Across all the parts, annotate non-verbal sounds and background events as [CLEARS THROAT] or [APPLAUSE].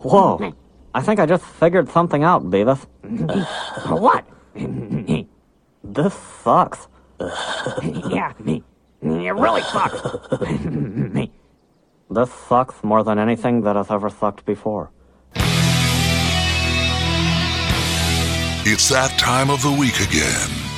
Whoa. [LAUGHS] I think I just figured something out, Beavis. [LAUGHS] what? [LAUGHS] This sucks. yeah, me. it really sucks. This sucks more than anything that has ever sucked before. It's that time of the week again.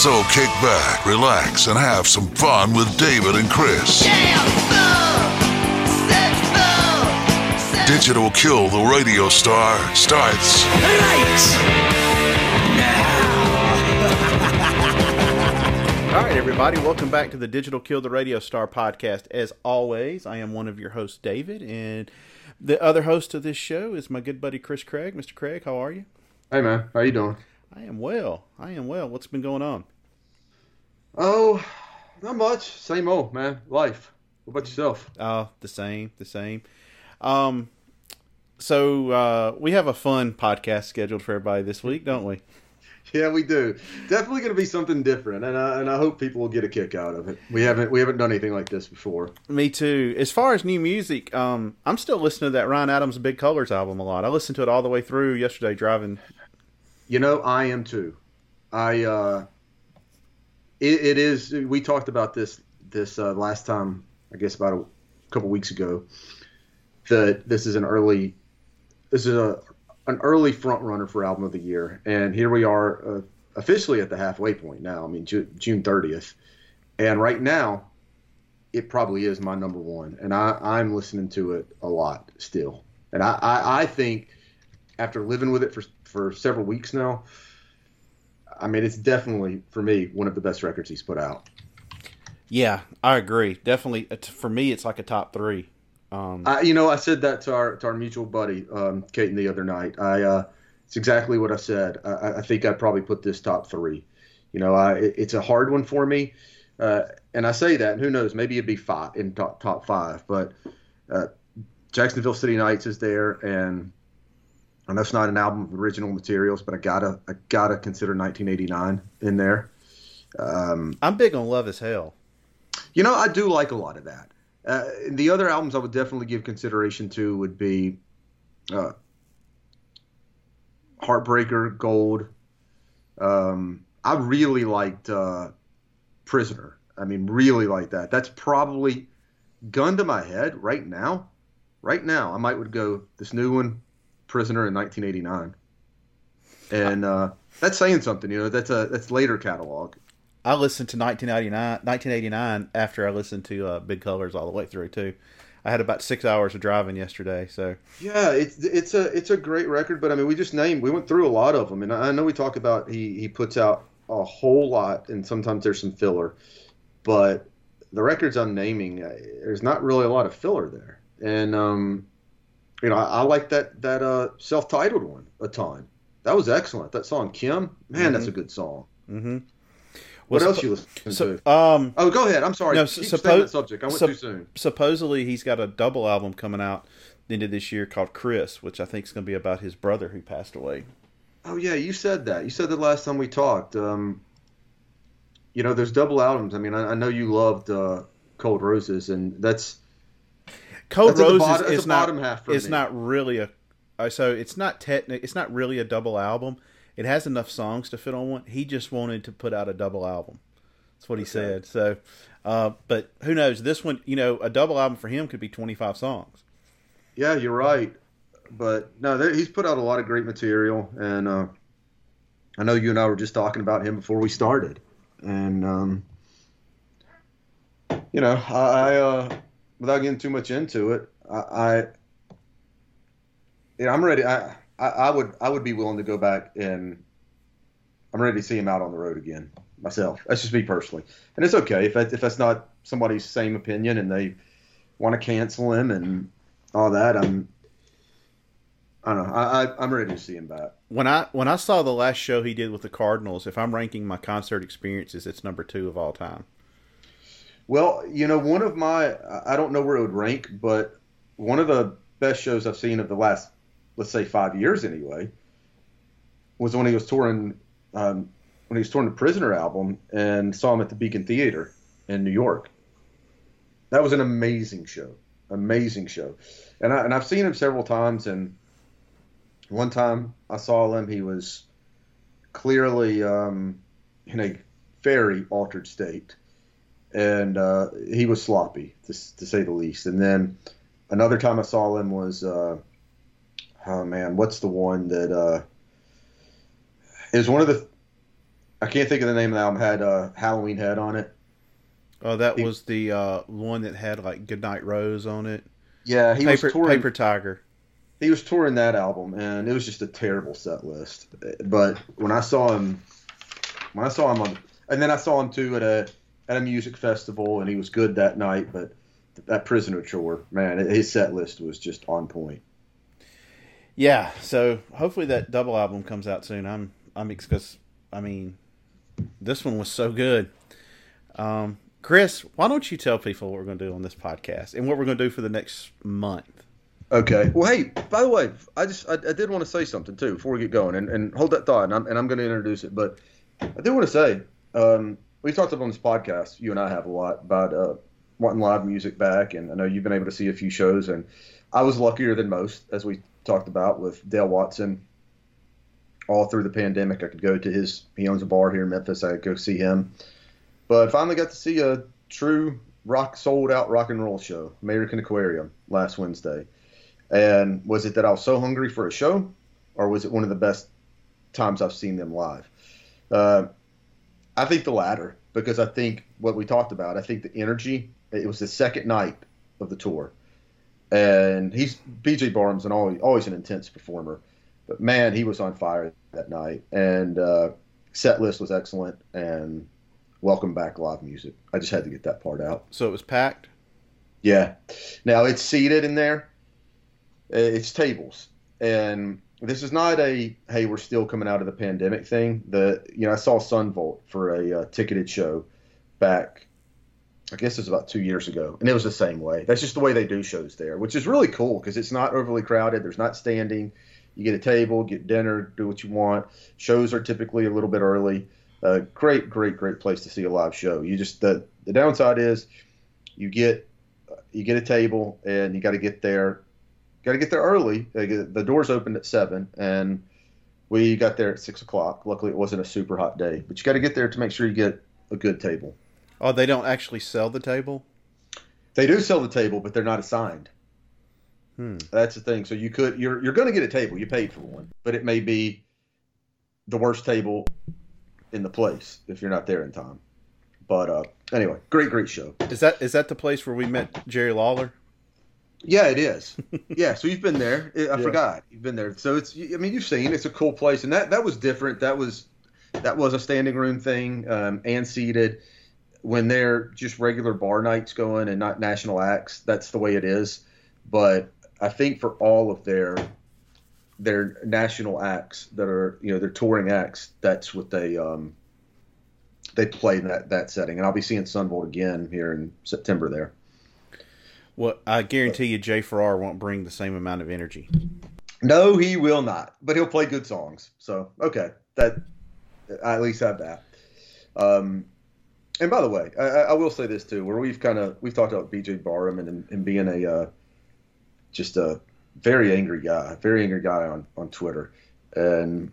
So kick back, relax, and have some fun with David and Chris. Digital Kill the Radio Star starts All right, everybody, welcome back to the Digital Kill the Radio Star podcast. As always, I am one of your hosts, David, and the other host of this show is my good buddy Chris Craig. Mr. Craig, how are you? Hey man, how you doing? I am well. I am well. What's been going on? Oh, not much. Same old man. Life. What about yourself? Oh, the same, the same. Um, so uh, we have a fun podcast scheduled for everybody this week, don't we? [LAUGHS] Yeah, we do. Definitely going to be something different, and I, and I hope people will get a kick out of it. We haven't we haven't done anything like this before. Me too. As far as new music, um, I'm still listening to that Ryan Adams Big Colors album a lot. I listened to it all the way through yesterday driving. You know, I am too. I uh, it, it is. We talked about this this uh, last time, I guess about a couple weeks ago. That this is an early, this is a an early front runner for album of the year, and here we are uh, officially at the halfway point now. I mean Ju- June thirtieth, and right now, it probably is my number one, and I I'm listening to it a lot still, and I I, I think after living with it for for several weeks now. I mean, it's definitely for me one of the best records he's put out. Yeah, I agree. Definitely, it's- for me, it's like a top three. Um, I, you know, I said that to our to our mutual buddy um, the other night. I uh, it's exactly what I said. I, I think I'd probably put this top three. You know, I, it, it's a hard one for me, uh, and I say that, and who knows, maybe it'd be five in top top five. But uh, Jacksonville City Nights is there, and I know it's not an album of original materials, but I gotta I gotta consider 1989 in there. Um, I'm big on Love Is Hell. you know, I do like a lot of that. Uh, the other albums I would definitely give consideration to would be uh, Heartbreaker, Gold. Um, I really liked uh, Prisoner. I mean, really like that. That's probably gun to my head right now. Right now, I might would go this new one, Prisoner in 1989, and uh, that's saying something. You know, that's a that's later catalog. I listened to 1989, 1989 after I listened to uh, Big Colors all the way through too. I had about six hours of driving yesterday, so Yeah, it's it's a it's a great record, but I mean, we just named we went through a lot of them, and I know we talk about he he puts out a whole lot, and sometimes there's some filler, but the records I'm naming, uh, there's not really a lot of filler there, and um, you know, I, I like that that uh self-titled one a ton. That was excellent. That song Kim, man, that's a good song. mm-hmm. What Well, else you listen so to? um, Oh, go ahead. I'm sorry. no, Keep suppo- subject. I went sup- too soon. supposedly he's got a double album coming out the end of this year called Chris, which I think is going to be about his brother who passed away. Oh yeah, you said that. You said that last time we talked. Um, you know, there's double albums. I mean, I, I know you loved uh, Cold Roses, and that's That's Roses bottom- is not it's me. not really a uh, so it's not technic it's not really a double album. It has enough songs to fit on one. He just wanted to put out a double album. That's what he said. So, uh, but who knows? This one, you know, a double album for him could be twenty five songs. yeah, you're right. But no, there, he's put out a lot of great material, and uh, I know you and I were just talking about him before we started, and um, you know, I, I uh, without getting too much into it, I, I yeah, I'm ready. I, I I would I would be willing to go back and I'm ready to see him out on the road again myself. That's just me personally, and it's okay if that, if that's not somebody's same opinion and they want to cancel him and all that. I'm I don't know. I, I I'm ready to see him back. When I when I saw the last show he did with the Cardinals, if I'm ranking my concert experiences, it's number two of all time. Well, you know, one of my I don't know where it would rank, but one of the best shows I've seen of the last, let's say, five years anyway, was when he was touring um, when he was touring the Prisoner album and saw him at the Beacon Theater in New York. That was an amazing show, amazing show, and I and I've seen him several times. And one time I saw him, he was clearly um, in a very altered state and uh, he was sloppy to, to say the least. And then another time I saw him was, uh, oh man, what's the one that uh, it was one of the I can't think of the name of the album had uh, Halloween Head on it. Oh, that He- was the uh, one that had like Goodnight Rose on it. Yeah, he Paper was touring. Paper Tiger. He was touring that album, and it was just a terrible set list. But when I saw him, when I saw him on, and then I saw him too at a at a music festival, and he was good that night. But that Prisoner tour, man, his set list was just on point. Yeah, so hopefully that double album comes out soon. I'm I'm because I mean this one was so good. Um, Chris, why don't you tell people what we're going to do on this podcast and what we're going to do for the next month? Okay. Well, hey, by the way, I just I, I did want to say something too before we get going, and, and hold that thought, and I'm, and I'm going to introduce it. But I do want to say um, we talked about on this podcast, you and I have a lot about uh, wanting live music back, and I know you've been able to see a few shows, and I was luckier than most, as we talked about with Dale Watson. All through the pandemic, I could go to his. He owns a bar here in Memphis. I could go see him, but finally got to see a true rock sold out rock and roll show, American Aquarium, last Wednesday. And was it that I was so hungry for a show, or was it one of the best times I've seen them live? Uh, I think the latter, because I think what we talked about, I think the energy, it was the second night of the tour. And he's, BJ Barham's and always, always an intense performer. But man, he was on fire that night. And uh, set list was excellent. And welcome back live music. I just had to get that part out. So it was packed. Yeah. Now it's seated in there. It's tables, and this is not a hey we're still coming out of the pandemic thing. The you know I saw Son Volt for a uh, ticketed show back. I guess it was about two years ago, and it was the same way. That's just the way they do shows there, which is really cool because it's not overly crowded. There's not standing. You get a table, get dinner, do what you want. Shows are typically a little bit early. Uh, great, great, great place to see a live show. You just the the downside is you get you get a table and you got to get there got to get there early. The doors opened at seven and we got there at six o'clock. Luckily it wasn't a super hot day but you got to get there to make sure you get a good table. Oh, they don't actually sell the table. they do sell the table but they're not assigned. Hmm. that's the thing. So you could you're, you're going to get a table. You paid for one but it may be the worst table in the place if you're not there in time. But uh anyway great great show. Is that is that the place where we met Jerry Lawler? Yeah, it is. [LAUGHS] yeah, so you've been there. I Yeah. forgot you've been there. So it's. I mean, you've seen. It's a cool place, and that that was different. That was that was a standing room thing um, and seated. When they're just regular bar nights going and not national acts, that's the way it is. But I think for all of their their national acts that are you know their touring acts, that's what they um, they play in that that setting. And I'll be seeing Son Volt again here in September there. Well, I guarantee you, Jay Farrar won't bring the same amount of energy. No, he will not. But he'll play good songs. So okay, that I at least have that. Um, and by the way, I, I will say this too, where we've kind of we've talked about BJ Barham and, and being a uh, just a very angry guy, very angry guy on on Twitter, and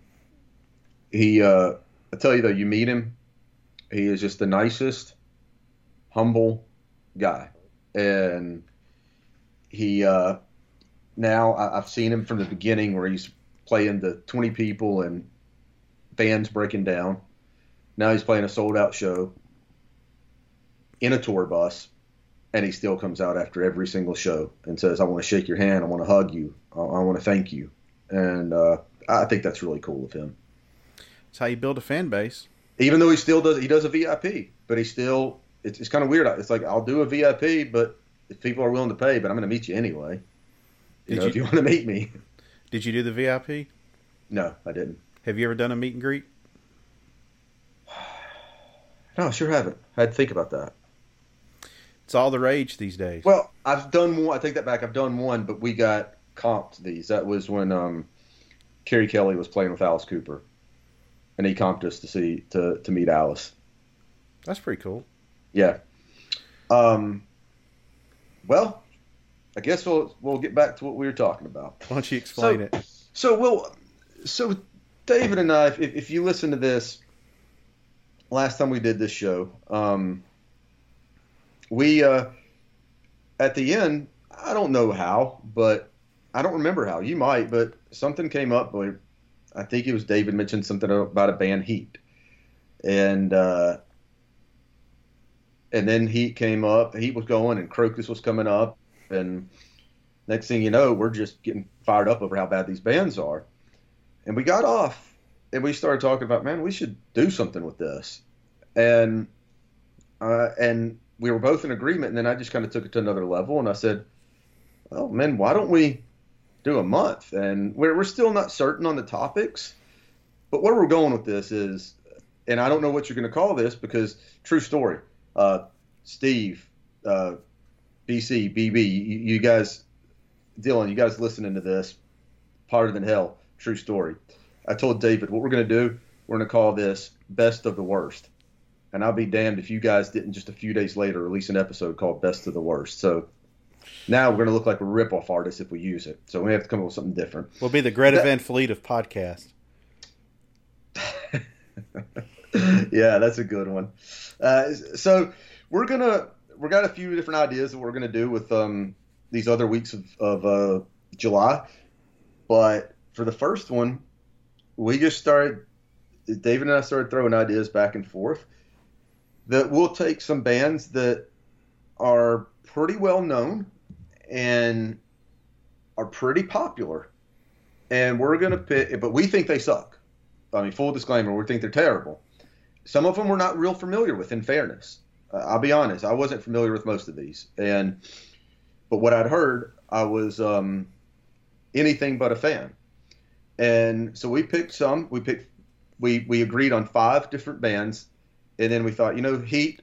he. Uh, I tell you though, you meet him, he is just the nicest, humble guy, and he. Uh, now I, I've seen him from the beginning where he's playing the 20 people and fans breaking down. Now he's playing a sold out show in a tour bus, and he still comes out after every single show and says, "I want to shake your hand. I want to hug you. I, I want to thank you." And uh, I think that's really cool of him. It's how you build a fan base. Even though he still does, he does a VIP, but he still. It's, it's kind of weird. It's like I'll do a VIP, but if people are willing to pay, but I'm going to meet you anyway. You Did know, you- if you want to meet me. Did you do the VIP? No, I didn't. Have you ever done a meet and greet? No, I sure haven't. I had to think about that. It's all the rage these days. Well, I've done one. I take that back. I've done one, but we got comped these. That was when um, Kerry Kelly was playing with Alice Cooper, and he comped us to see to to meet Alice. That's pretty cool. Yeah. Um. Well, I guess we'll we'll get back to what we were talking about. Why don't you explain So- it? So we'll. So David and I, if, if you listen to this, last time we did this show, um, we uh, at the end, I don't know how, but I don't remember how. You might, but something came up. Where I think it was David mentioned something about a band Heat, and uh, and then Heat came up. Heat was going, and Krokus was coming up, and next thing you know, we're just getting fired up over how bad these bands are. And we got off and we started talking about, man, we should do something with this. And uh, and we were both in agreement. And then I just kind of took it to another level. And I said, well, man, why don't we do a month? And we're, we're still not certain on the topics. But where we're going with this is, and I don't know what you're going to call this because true story. Uh, Steve, uh, BC, BB, you, you guys, Dylan, you guys listening to this, Hotter Than Hell, true story. I told David, what we're going to do, we're going to call this Best of the Worst. And I'll be damned if you guys didn't just a few days later release an episode called Best of the Worst. So now we're going to look like a rip-off artist if we use it. So we have to come up with something different. We'll be the Greta That- Van Fleet of podcast. [LAUGHS] [LAUGHS] yeah, that's a good one. Uh, so we're gonna we got a few different ideas that we're gonna do with um, these other weeks of, of uh, July, but for the first one, we just started. David and I started throwing ideas back and forth. That we'll take some bands that are pretty well known and are pretty popular, and we're gonna pick. But we think they suck. I mean, full disclaimer, we think they're terrible. Some of them we're not real familiar with. In fairness, uh, I'll be honest, I wasn't familiar with most of these, and but what I'd heard, I was um, anything but a fan. And so we picked some. We picked. We we agreed on five different bands, and then we thought, you know, Heat.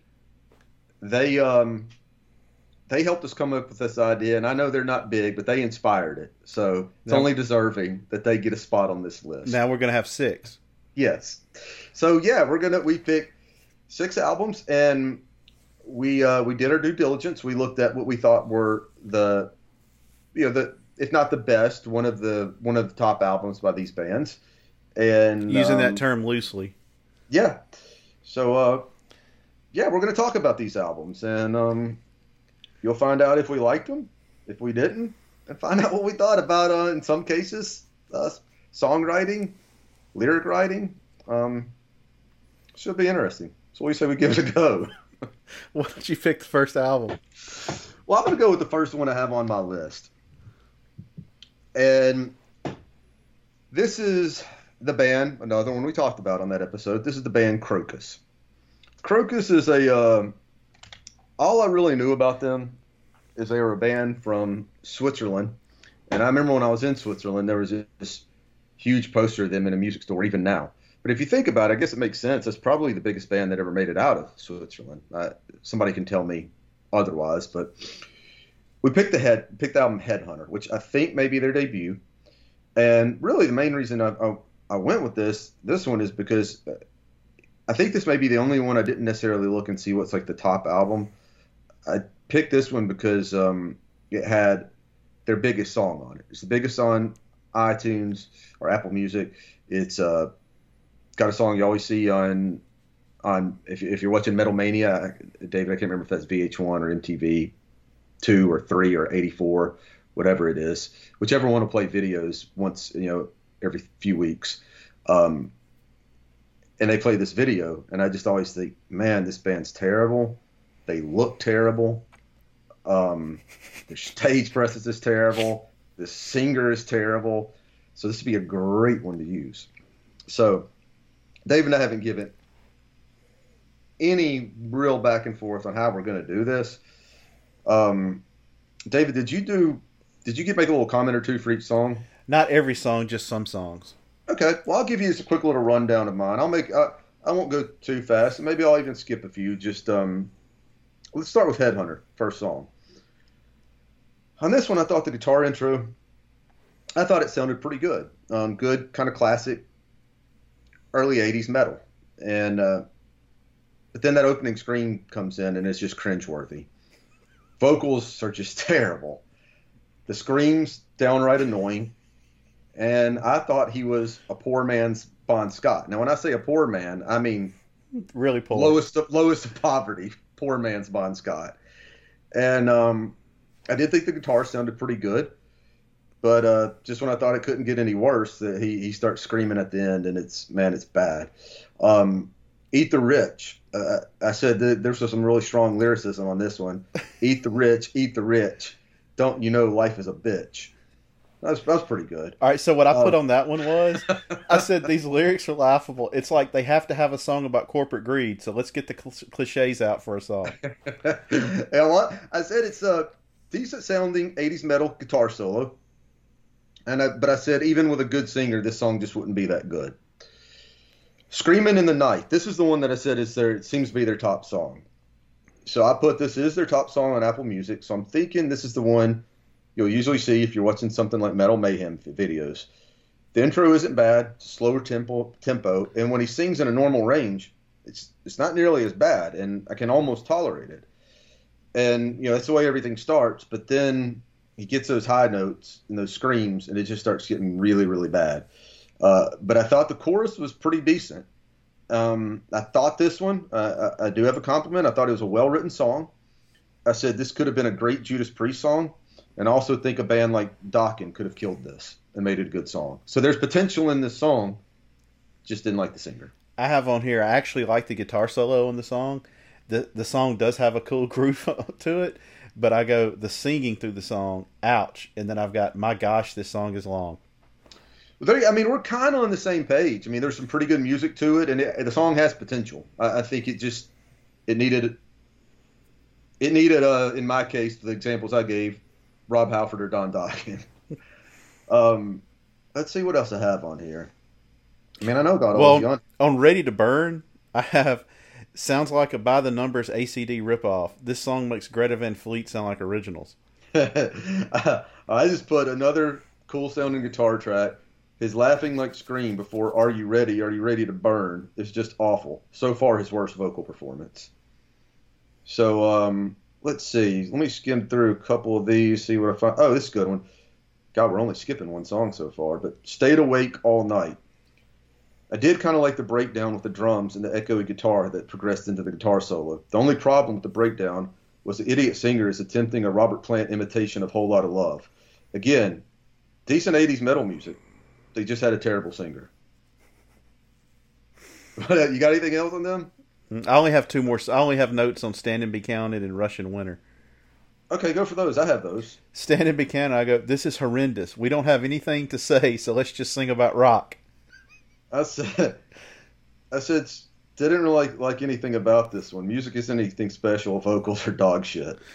They um, they helped us come up with this idea, and I know they're not big, but they inspired it. So it's No. only deserving that they get a spot on this list. Now we're gonna have six. Yes. So yeah, we're gonna we picked six albums and we uh, we did our due diligence. We looked at what we thought were the you know the if not the best one of the one of the top albums by these bands. And Using um, that term loosely. yeah. So uh, yeah, we're gonna talk about these albums and um, you'll find out if we liked them, if we didn't, and find [LAUGHS] out what we thought about uh, in some cases uh, songwriting, lyric writing. Um, should be interesting. So we say we give it a go. [LAUGHS] Why don't you pick the first album? Well, I'm going to go with the first one I have on my list. And this is the band, another one we talked about on that episode. This is the band Krokus. Krokus is a. Uh, all I really knew about them is they were a band from Switzerland. And I remember when I was in Switzerland, there was this huge poster of them in a music store, even now. But if you think about it, I guess it makes sense. That's probably the biggest band that ever made it out of Switzerland. Uh, somebody can tell me otherwise, but we picked the head picked the album Headhunter, which I think may be their debut. And really, the main reason I, I, I went with this this one is because uh, I think this may be the only one I didn't necessarily look and see what's like the top album. I picked this one because um, it had their biggest song on it. It's the biggest on iTunes or Apple Music. It's uh, got a song you always see on on if, if you're watching Metal Mania, David. I can't remember if that's VH1 or MTV two or three or 84, whatever it is, whichever one will play videos once you know every few weeks. Um, and they play this video, and I just always think, man, this band's terrible. They look terrible. Um, their [LAUGHS] stage presence is terrible. The singer is terrible. So this would be a great one to use. So Dave and I haven't given any real back and forth on how we're going to do this. Um, David, did you do? Did you get make a little comment or two for each song? Not every song, just some songs. Okay, well, I'll give you just a quick little rundown of mine. I'll make. Uh, I won't go too fast. Maybe I'll even skip a few. Just um, let's start with Headhunter, first song. On this one, I thought the guitar intro, I thought it sounded pretty good. Um, good, kind of classic, early '80s metal, and uh, but then that opening screen comes in and it's just cringeworthy. Vocals are just [LAUGHS] terrible. The screams downright annoying and I thought he was a poor man's Bon Scott. Now, when I say a poor man, I mean Really poor, lowest of, lowest of poverty, poor man's Bon Scott. And um, I did think the guitar sounded pretty good, but uh, just when I thought it couldn't get any worse, that he he starts screaming at the end, and it's man, it's bad. Um, Eat the rich. Uh, I said that there's some really strong lyricism on this one. [LAUGHS] Eat the rich, eat the rich. Don't you know life is a bitch? That's that's pretty good. All right, so what I put Oh. on that one was I said [LAUGHS] these lyrics are laughable. It's like they have to have a song about corporate greed, so let's get the cl- cliches out for a song. [LAUGHS] and I, said it's a decent sounding 80s metal guitar solo. And I, but I said even with a good singer, this song just wouldn't be that good. Screaming in the Night. This is the one that I said is their it seems to be their top song. So I put this is their top song on Apple Music. So I'm thinking this is the one you'll usually see if you're watching something like Metal Mayhem videos. The intro isn't bad, slower tempo tempo, and when he sings in a normal range, it's it's not nearly as bad, and I can almost tolerate it. And you know that's the way everything starts, but then he gets those high notes and those screams, and it just starts getting really really bad. Uh, but I thought the chorus was pretty decent. Um, I thought this one, uh, I, I do have a compliment. I thought it was a well written song. I said this could have been a great Judas Priest song, and also think a band like Dokken could have killed this and made it a good song. So there's potential in this song. Just didn't like the singer. I have on here. I actually like the guitar solo in the song. The The song does have a cool [LAUGHS] groove to it, but I go the singing through the song. Ouch! And then I've got my gosh, this song is long. I mean, we're kind of on the same page. I mean, there's some pretty good music to it, and it, the song has potential. I, I think it just it needed it needed, uh, in my case, the examples I gave, Rob Halford or Don Dokken. [LAUGHS] um, let's see what else I have on here. I mean, I know God Well, Young. on Ready to Burn, I have sounds like a by the numbers AC/DC ripoff. This song makes Greta Van Fleet sound like originals. [LAUGHS] I just put another cool sounding guitar track. His laughing like scream before "Are you ready? Are you ready to burn?" is just awful. So far, his worst vocal performance. So um, let's see. Let me skim through a couple of these. See what I find. Oh, this is a good one. God, we're only skipping one song so far, but "Stayed Awake All Night." I did kind of like the breakdown with the drums and the echoey guitar that progressed into the guitar solo. The only problem with the breakdown was the idiot singer is attempting a Robert Plant imitation of Whole Lot of Love. Again, decent 80s metal music. They just had a terrible singer. [LAUGHS] you got anything else on them? Mm, I only have two more. I only have notes on Stand and Be Counted and Russian Winter. Okay, go for those. I have those. Stand and Be Counted, I go, this is horrendous. We don't have anything to say, so let's just sing about rock. I said, I said, didn't really like, like anything about this one. Music isn't anything special. Vocals are dog shit. [LAUGHS]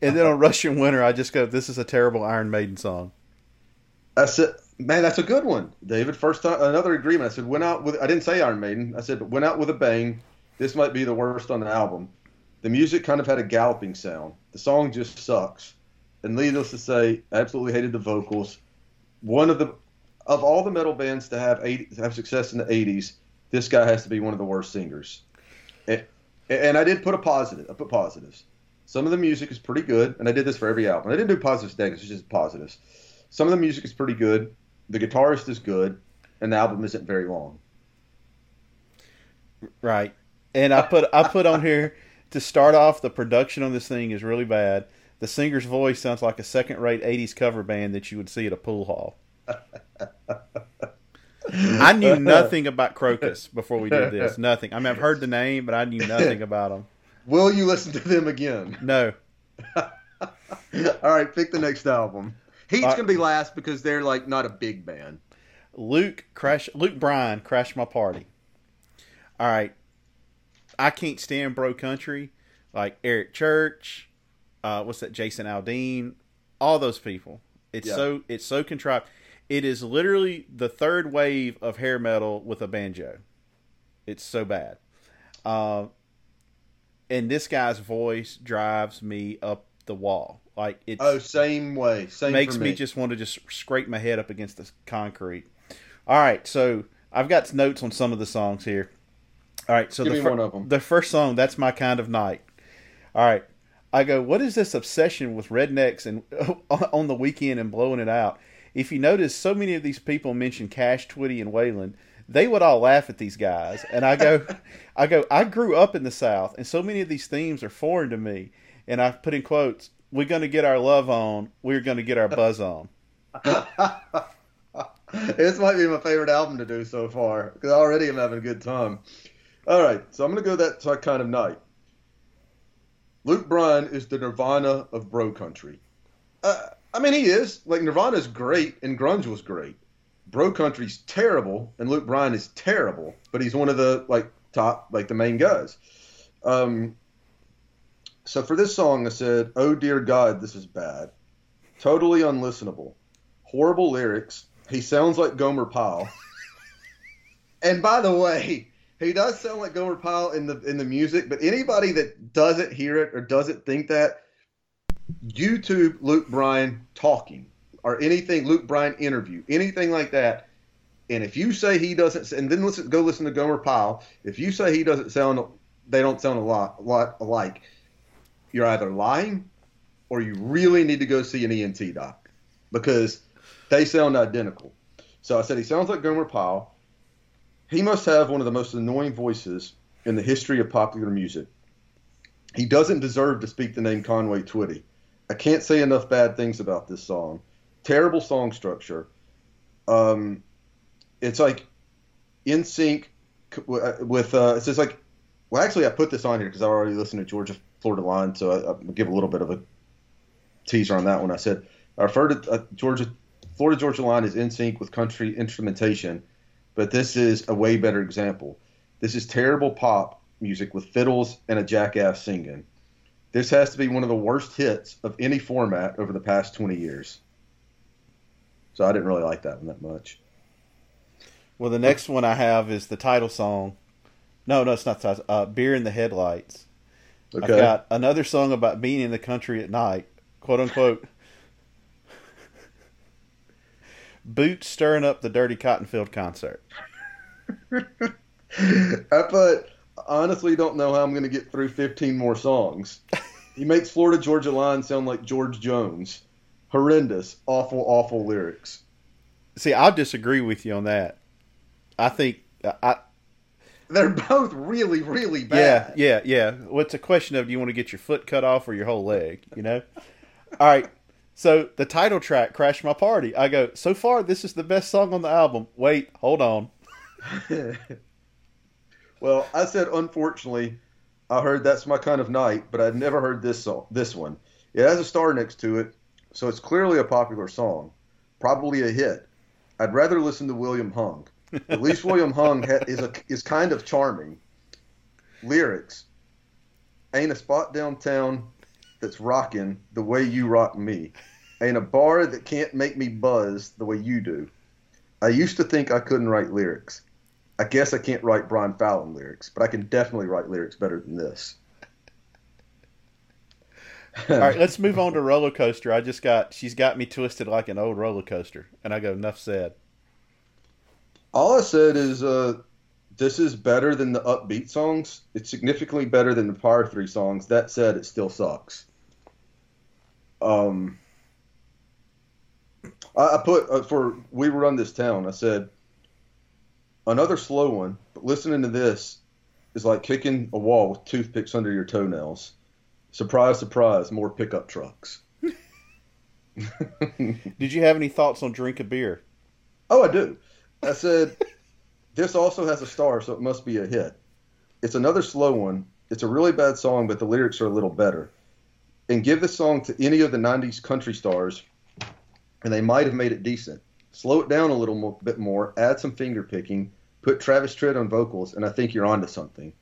And then on Russian Winter, I just go, this is a terrible Iron Maiden song. I said, man, that's a good one, David. First time, another agreement. I said, went out with. I didn't say Iron Maiden. I said, but went out with a bang. This might be the worst on the album. The music kind of had a galloping sound. The song just sucks. And needless to say, I absolutely hated the vocals. One of the, of all the metal bands to have 80, to have success in the '80s, this guy has to be one of the worst singers. And, and I did put a positive. I put positives. Some of the music is pretty good, and I did this for every album. I didn't do positives, negatives, just positives. Some of the music is pretty good. The guitarist is good, and the album isn't very long. Right. And I put I put on here to start off the production on this thing is really bad. The singer's voice sounds like a second rate 80s cover band that you would see at a pool hall. I knew nothing about Krokus before we did this. Nothing. I mean, I've heard the name, but I knew nothing about them. Will you listen to them again? No. [LAUGHS] All right, pick the next album. Heat's Uh, gonna be last because they're like not a big band. Luke crash. Luke Bryan crashed my party. All right. I can't stand bro country like Eric Church. Uh, what's that? Jason Aldean. All those people. It's Yeah. so it's so contrived. It is literally the third wave of hair metal with a banjo. It's so bad. Uh, and this guy's voice drives me up the wall. Like it Oh, same way. Same makes for me. just want to just scrape my head up against the concrete. All right, so I've got notes on some of the songs here. All right, so Give the, me fir- one of 'em. the first song, "That's My Kind of Night." All right, I go, what is this obsession with rednecks and [LAUGHS] on the weekend and blowing it out? If you notice, so many of these people mention Cash, Twitty, and Waylon. They would all laugh at these guys, and I go, [LAUGHS] I go, I grew up in the South, and so many of these themes are foreign to me. And I put in quotes, "We're going to get our love on. We're going to get our buzz on." [LAUGHS] this might be my favorite album to do so far because already I'm having a good time. All right, so I'm gonna go that kind of night. Luke Bryan is the Nirvana of bro country. Uh, I mean, he is like Nirvana's great and grunge was great. Bro country's terrible and Luke Bryan is terrible, but he's one of the like top like the main guys. Um, so for this song, I said, "Oh dear God, this is bad, totally unlistenable, horrible lyrics." He sounds like Gomer Pyle. [LAUGHS] and by the way, he does sound like Gomer Pyle in the in the music, but anybody that doesn't hear it or doesn't think that, YouTube Luke Bryan talking or anything Luke Bryan interview, anything like that. And if you say he doesn't, and then listen, go listen to Gomer Pyle. If you say he doesn't sound, they don't sound a lot, a lot alike. You're either lying, or you really need to go see an ENT doc, because they sound identical. So I said he sounds like Gomer Pyle. He must have one of the most annoying voices in the history of popular music. He doesn't deserve to speak the name Conway Twitty. I can't say enough bad things about this song. Terrible song structure. Um, it's like NSYNC with. Uh, it's just like. Well, actually, I put this on here because I already listened to Georgia Florida Line, so I, I'll give a little bit of a teaser on that one. I said I referred to uh, Georgia Florida Georgia Line is NSYNC with country instrumentation, but this is a way better example. This is terrible pop music with fiddles and a jackass singing. This has to be one of the worst hits of any format over the past 20 years. So I didn't really like that one that much. Well, the next one I have is the title song. No, no, it's not the title. Uh, "Beer in the Headlights." I've got another song about being in the country at night, quote unquote. [LAUGHS] Boots stirring up the Dirty cotton field concert. [LAUGHS] I put honestly don't know how I'm going to get through 15 more songs. [LAUGHS] He makes Florida Georgia Line sound like George Jones. Horrendous, awful, awful lyrics. See, I'll disagree with you on that. I think I, They're both really, really yeah, bad. yeah, yeah. Well, it's a question of do you want to get your foot cut off or your whole leg? You know. All right. So the title track, "Crash My Party," I go. So far, this is the best song on the album. Wait, hold on. [LAUGHS] Well, I said unfortunately, I heard that's my kind of night, but I'd never heard this song, this one. It has a star next to it, so it's clearly a popular song, probably a hit. I'd rather listen to William Hung. At least [LAUGHS] William Hung ha- is a is kind of charming. Lyrics: Ain't a spot downtown that's rocking the way you rock me. Ain't a bar that can't make me buzz the way you do. I used to think I couldn't write lyrics. I guess I can't write Brian Fallon lyrics, but I can definitely write lyrics better than this. All right, let's move on to roller coaster. I just got she's got me twisted like an old roller coaster, and I go enough said. All I said is uh, this is better than the upbeat songs. It's significantly better than the Power Three songs. That said, it still sucks. Um, I, I put uh, for We Run This Town. I said another slow one, but listening to this is like kicking a wall with toothpicks under your toenails. Surprise, surprise, more pickup trucks. [LAUGHS] Did you have any thoughts on drink a beer? Oh, I do. I said, [LAUGHS] this also has a star, so it must be a hit. It's another slow one. It's a really bad song, but the lyrics are a little better. And give this song to any of the 90s country stars, and they might have made it decent. Slow it down a little mo- bit more, add some finger picking, put Travis Tritt on vocals, and I think you're onto something.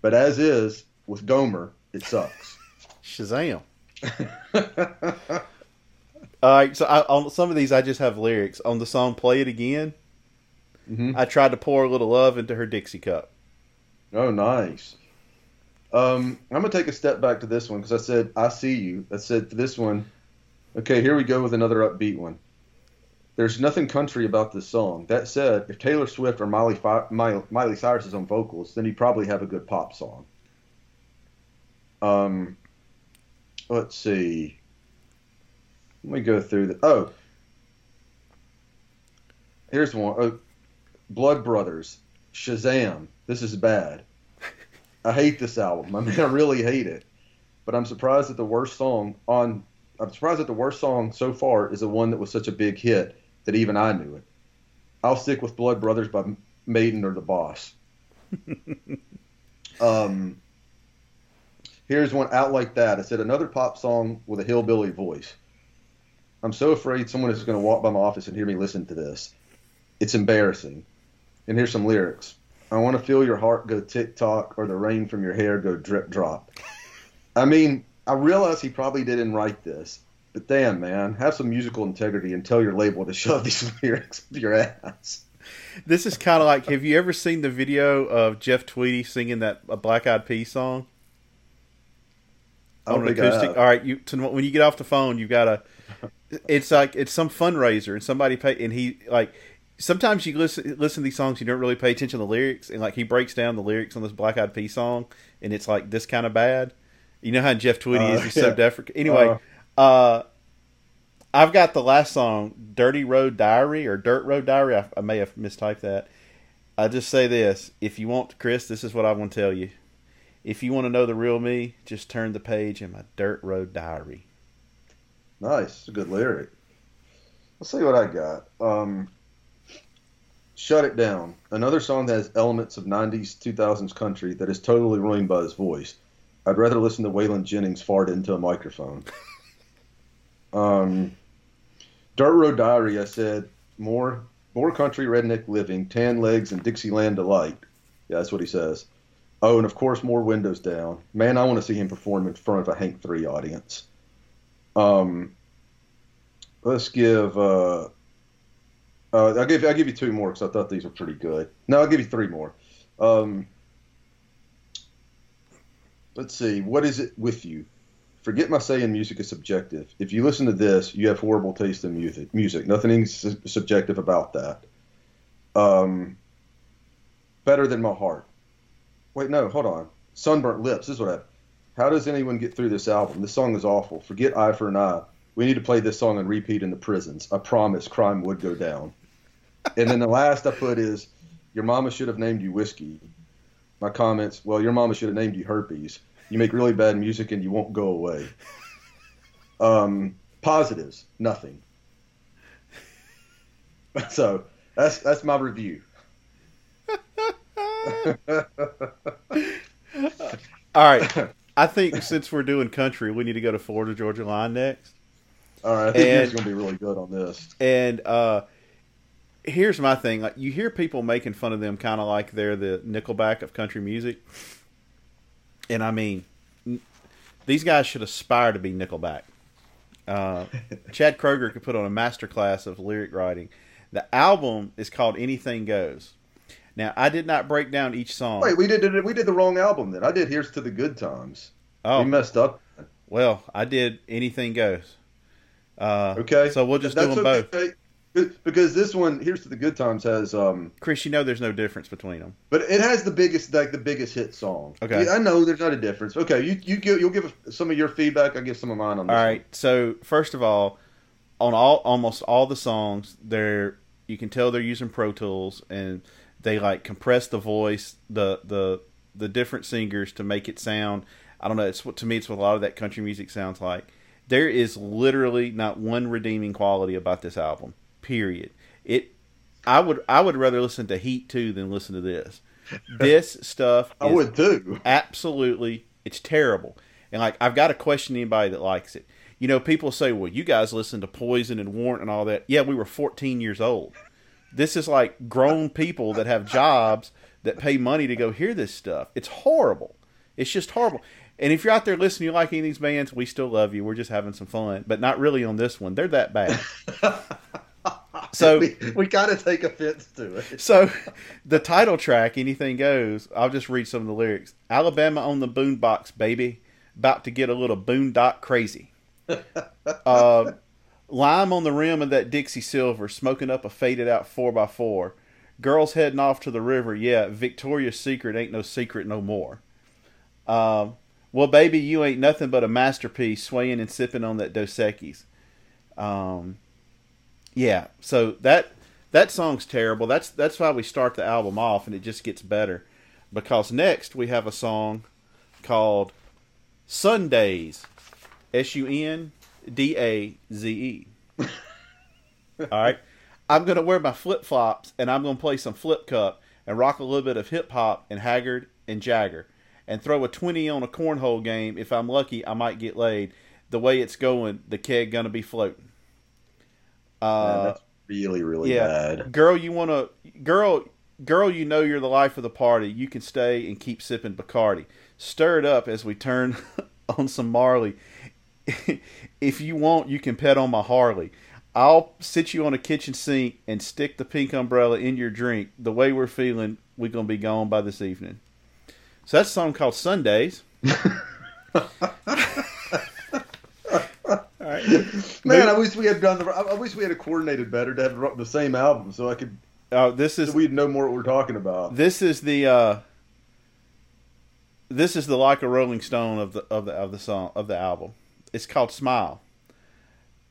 But as is, with Gomer, it sucks. [LAUGHS] Shazam. [LAUGHS] All right, so I, on some of these, I just have lyrics. On the song "Play It Again," Mhm. I tried to pour a little love into her Dixie cup. Oh, nice. Um, I'm gonna take a step back to this one because I said I see you. I said for this one. Okay, here we go with another upbeat one. There's nothing country about this song. That said, if Taylor Swift or Miley, Miley, Miley Cyrus is on vocals, then you probably have a good pop song. Um, let's see. Let me go through the. Oh, here's one. Oh, Blood Brothers, Shazam. This is bad. I hate this album. I mean, I really hate it. But I'm surprised that the worst song on. I'm surprised that the worst song so far is the one that was such a big hit that even I knew it. I'll stick with Blood Brothers by Maiden or The Boss. [LAUGHS] um, here's one out like that. I said another pop song with a hillbilly voice. I'm so afraid someone is going to walk by my office and hear me listen to this. It's embarrassing. And here's some lyrics. I want to feel your heart go tick tock or the rain from your hair go drip drop. [LAUGHS] I mean, I realize he probably didn't write this, but damn, man, have some musical integrity and tell your label to shove these [LAUGHS] lyrics up your ass. This is kind of like have you ever seen the video of Jeff Tweedy singing that a Black Eyed Peas song I don't on an think I acoustic? All right, you to, when you get off the phone, you've gotta. It's like it's some fundraiser and somebody pay and he like. Sometimes you listen listen to these songs, you don't really pay attention to the lyrics, and like he breaks down the lyrics on this Black Eyed Peas song, and it's like this kind of bad. You know how Jeff Tweedy Uh, is? He's so yeah. Anyway, uh, I've got the last song, "Dirty Road Diary" or "Dirt Road Diary." I, I may have mistyped that. I just say this: if you want, Chris, this is what I want to tell you. If you want to know the real me, just turn the page in my Dirt Road Diary. Nice, it's a good lyric. Let's see what I got. Um, Shut It Down, another song that has elements of 90s, 2000s country that is totally ruined by his voice. I'd rather listen to Waylon Jennings fart into a microphone. [LAUGHS] um, Dirt Road Diary, I said, more more country redneck living, tan legs, and Dixieland delight. Yeah, that's what he says. Oh, and of course, more windows down. Man, I want to see him perform in front of a Hank 3 audience. Um, let's give. Uh, uh, I'll give. I'll give you two more because I thought these were pretty good. No, I'll give you three more. Um, let's see. What is it with you? Forget my saying music is subjective. If you listen to this, you have horrible taste in music. Music. Nothing su- subjective about that. Um, better than my heart. Wait, no, hold on. Sunburnt lips. This is what I. How does anyone get through this album? This song is awful. Forget eye for an eye. We need to play this song and repeat in the prisons. I promise crime would go down. and then the last I put is, Your mama should have named you whiskey. My comments, well, your mama should have named you herpes. You make really bad music and you won't go away. Um, positives, nothing. [LAUGHS] So that's that's my review. [LAUGHS] All right. I think since we're doing country, we need to go to Florida Georgia Line next. All right, I think And- going to be really good on this. And uh, here's my thing: like you hear people making fun of them, kind of like they're the Nickelback of country music. And I mean, these guys should aspire to be Nickelback. Uh, [LAUGHS] Chad Kroeger could put on a master class of lyric writing. The album is called Anything Goes. Now, I did not break down each song. Wait, we did we did the wrong album then. I did "Here's to the Good Times." oh, We messed up. well, I did Anything Goes. Uh, Okay, So we'll just do That's them both. Because this one, "Here's to the Good Times," has um, Chris, you know there's no difference between them. but it has the biggest like the biggest hit song. Okay. I know there's not a difference. Okay, you you give, you'll give some of your feedback. I give some of mine on this. All right. So first of all, on all almost all the songs, they're you can tell they're using Pro Tools and they like compress the voice, the the the different singers to make it sound. I don't know. It's what to me. It's what a lot of that country music sounds like. There is literally not one redeeming quality about this album. Period. It I would I would rather listen to Heat two than listen to this. [LAUGHS] This stuff I is would too. absolutely it's terrible. And like I've got to question anybody that likes it. You know, people say, "Well, you guys listen to Poison and Warrant and all that." Yeah, we were 14 years old. This is like grown people that have jobs that pay money to go hear this stuff. It's horrible. It's just horrible. And if you're out there listening, you like any of these bands, we still love you. We're just having some fun, but not really on this one. They're that bad. [LAUGHS] [LAUGHS] So we, we gotta take offense to it. so the title track, Anything Goes, I'll just read some of the lyrics. Alabama on the boombox, baby. About to get a little boondock crazy. uh, [LAUGHS] lime on the rim of that Dixie Silver, smoking up a faded out four by four. Girls heading off to the river, yeah, Victoria's Secret ain't no secret no more. Um, well, baby, you ain't nothing but a masterpiece, swaying and sipping on that Dos Equis. Um, yeah, so that that song's terrible. That's that's why we start the album off, and it just gets better. Because next we have a song called Sundaze, S U N D A Z E. [LAUGHS] All right, I'm gonna wear my flip flops, and I'm gonna play some flip cup and rock a little bit of hip hop and Haggard and Jagger, and throw a twenty on a cornhole game. If I'm lucky, I might get laid. The way it's going, the keg gonna be floating. Man, Uh, that's really, really yeah, bad. girl, you want to girl, girl, you know you're the life of the party. You can stay and keep sipping Bacardi. Stir it up as we turn [LAUGHS] on some Marley. [LAUGHS] if you want, you can pet on my Harley. I'll sit you on a kitchen sink and stick the pink umbrella in your drink. The way we're feeling, we're gonna be gone by this evening. So that's a song called Sundaze. [LAUGHS] All right. [LAUGHS] Man, I wish we had done the. I I wish we had coordinated better to have the same album, so I could. Uh, this is So we'd know more what we're talking about. this is the uh this is the like a rolling stone of the of the of the song of the album it's called smile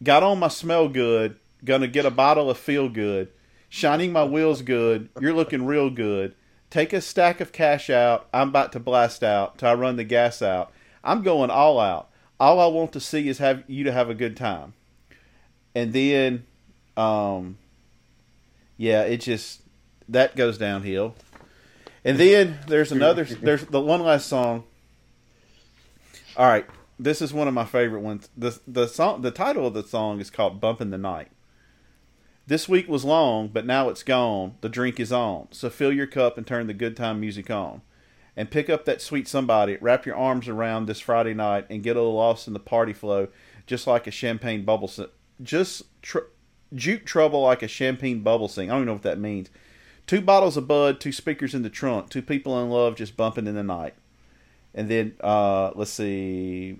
got on my smell good gonna get a bottle of feel good shining my wheels good you're looking real good take a stack of cash out i'm about to blast out till i run the gas out i'm going all out all i want to see is have you to have a good time and then um yeah it just that goes downhill and then there's another. There's the one last song. All right, this is one of my favorite ones. the the song The title of the song is called "Bumpin' the Night." This week was long, but now it's gone. The drink is on, so fill your cup and turn the good time music on, and pick up that sweet somebody. Wrap your arms around this Friday night and get a little lost in the party flow, just like a champagne bubble. si- Just tr- juke trouble like a champagne bubble sing. I don't even know what that means. Two bottles of Bud, two speakers in the trunk, two people in love just bumping in the night. And then, uh, let's see.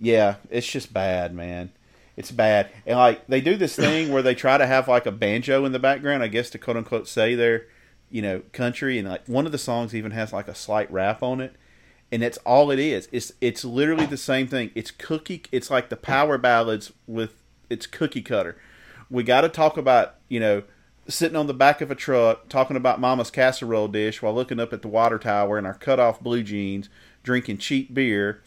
Yeah, it's just bad, man. It's bad. And, like, they do this thing where they try to have, like, a banjo in the background, I guess, to quote unquote say they're, you know, country. And, like, one of the songs even has, like, a slight rap on it. And that's all it is. It's it's literally the same thing. It's cookie. It's like the power ballads with it's cookie cutter we got to talk about you know sitting on the back of a truck talking about mama's casserole dish while looking up at the water tower in our cut off blue jeans drinking cheap beer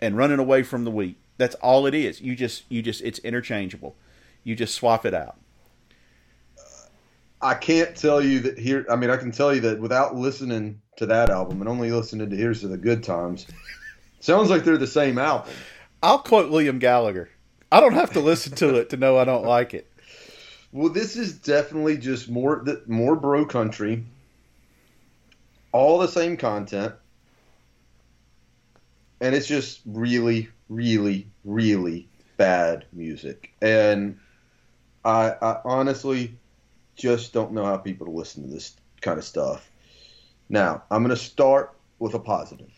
and running away from the wheat that's all it is you just you just it's interchangeable you just swap it out I can't tell you that here. I mean, I can tell you that without listening to that album and only listening to "Here's to the Good Times," [LAUGHS] sounds like they're the same album. i'll quote William gallagher i don't have to listen to it to know i don't like it Well, this is definitely just more more bro country. All the same content, and it's just really, really, really bad music. And I, I honestly just don't know how people listen to this kind of stuff. Now, I'm going to start with a positive.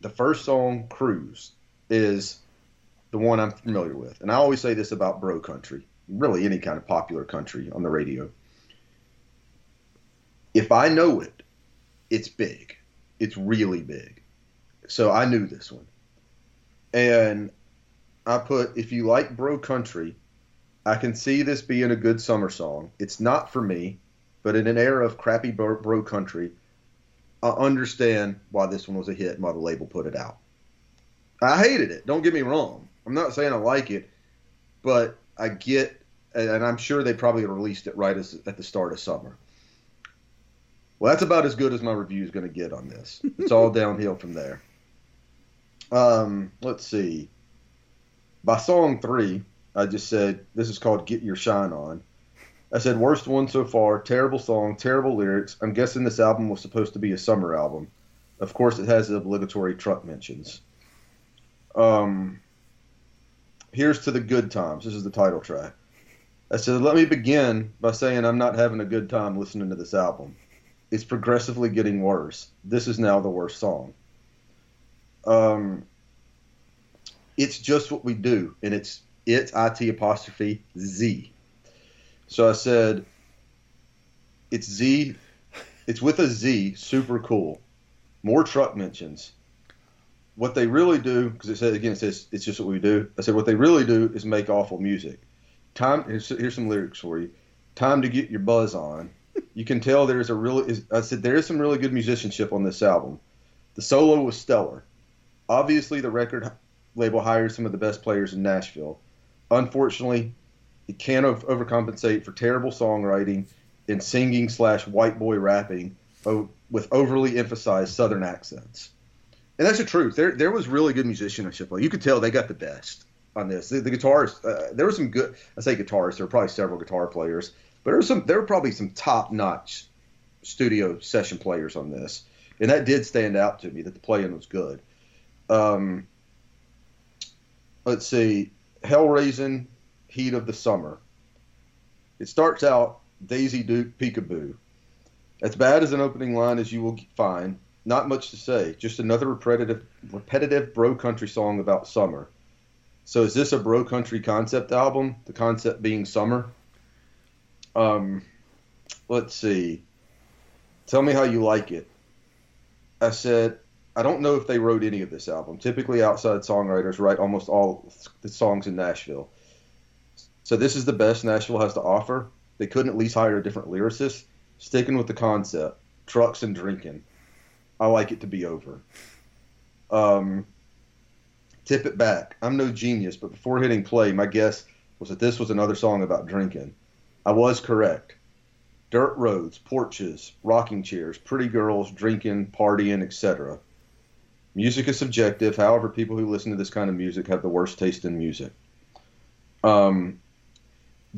The first song, "Cruise," is the one I'm familiar with. And I always say this about bro country, really any kind of popular country on the radio. If I know it, it's big. It's really big. So I knew this one. And I put, if you like bro country, I can see this being a good summer song. It's not for me, but in an era of crappy bro, bro country, I understand why this one was a hit and why the label put it out. I hated it. Don't get me wrong. I'm not saying I like it, but I get, and I'm sure they probably released it right as, at the start of summer. Well, that's about as good as my review is going to get on this. It's all [LAUGHS] downhill from there. Um, let's see. By song three, I just said this is called "Get Your Shine On." I said worst one so far. Terrible song, terrible lyrics. I'm guessing this album was supposed to be a summer album. Of course, it has the obligatory truck mentions. Um, here's to the good times. This is the title track. I said, let me begin by saying I'm not having a good time listening to this album. It's progressively getting worse. This is now the worst song. Um, it's just what we do, and it's it's it apostrophe z. So I said, it's z, it's with a z, super cool. More truck mentions. What they really do, because it says again, it says it's just what we do. I said what they really do is make awful music. Time here's, here's some lyrics for you. Time to get your buzz on. You can tell there's a really. I said there is some really good musicianship on this album. The solo was stellar. Obviously, the record label hired some of the best players in Nashville. Unfortunately, it can't ov- overcompensate for terrible songwriting and singing slash white boy rapping with overly emphasized Southern accents. And that's the truth. There, there was really good musicianship. You could tell they got the best on this. The, the guitarists, uh, there were some good. I say guitarists. There were probably several guitar players, but there were some. There were probably some top notch studio session players on this, and that did stand out to me that the playing was good. Um, let's see, Hell Raising, Heat of the Summer. It starts out Daisy Duke Peekaboo. As bad as an opening line as you will find, not much to say. Just another repetitive, repetitive bro country song about summer. So is this a bro country concept album? The concept being summer. Um, let's see. Tell me how you like it. I said I don't know if they wrote any of this album. Typically, outside songwriters write almost all the songs in Nashville. So this is the best Nashville has to offer. They couldn't at least hire a different lyricist. Sticking with the concept, trucks and drinking. I like it to be over. Um, tip it back. I'm no genius, but before hitting play, my guess was that this was another song about drinking. I was correct. Dirt roads, porches, rocking chairs, pretty girls, drinking, partying, etc. Music is subjective. However, people who listen to this kind of music have the worst taste in music. Um,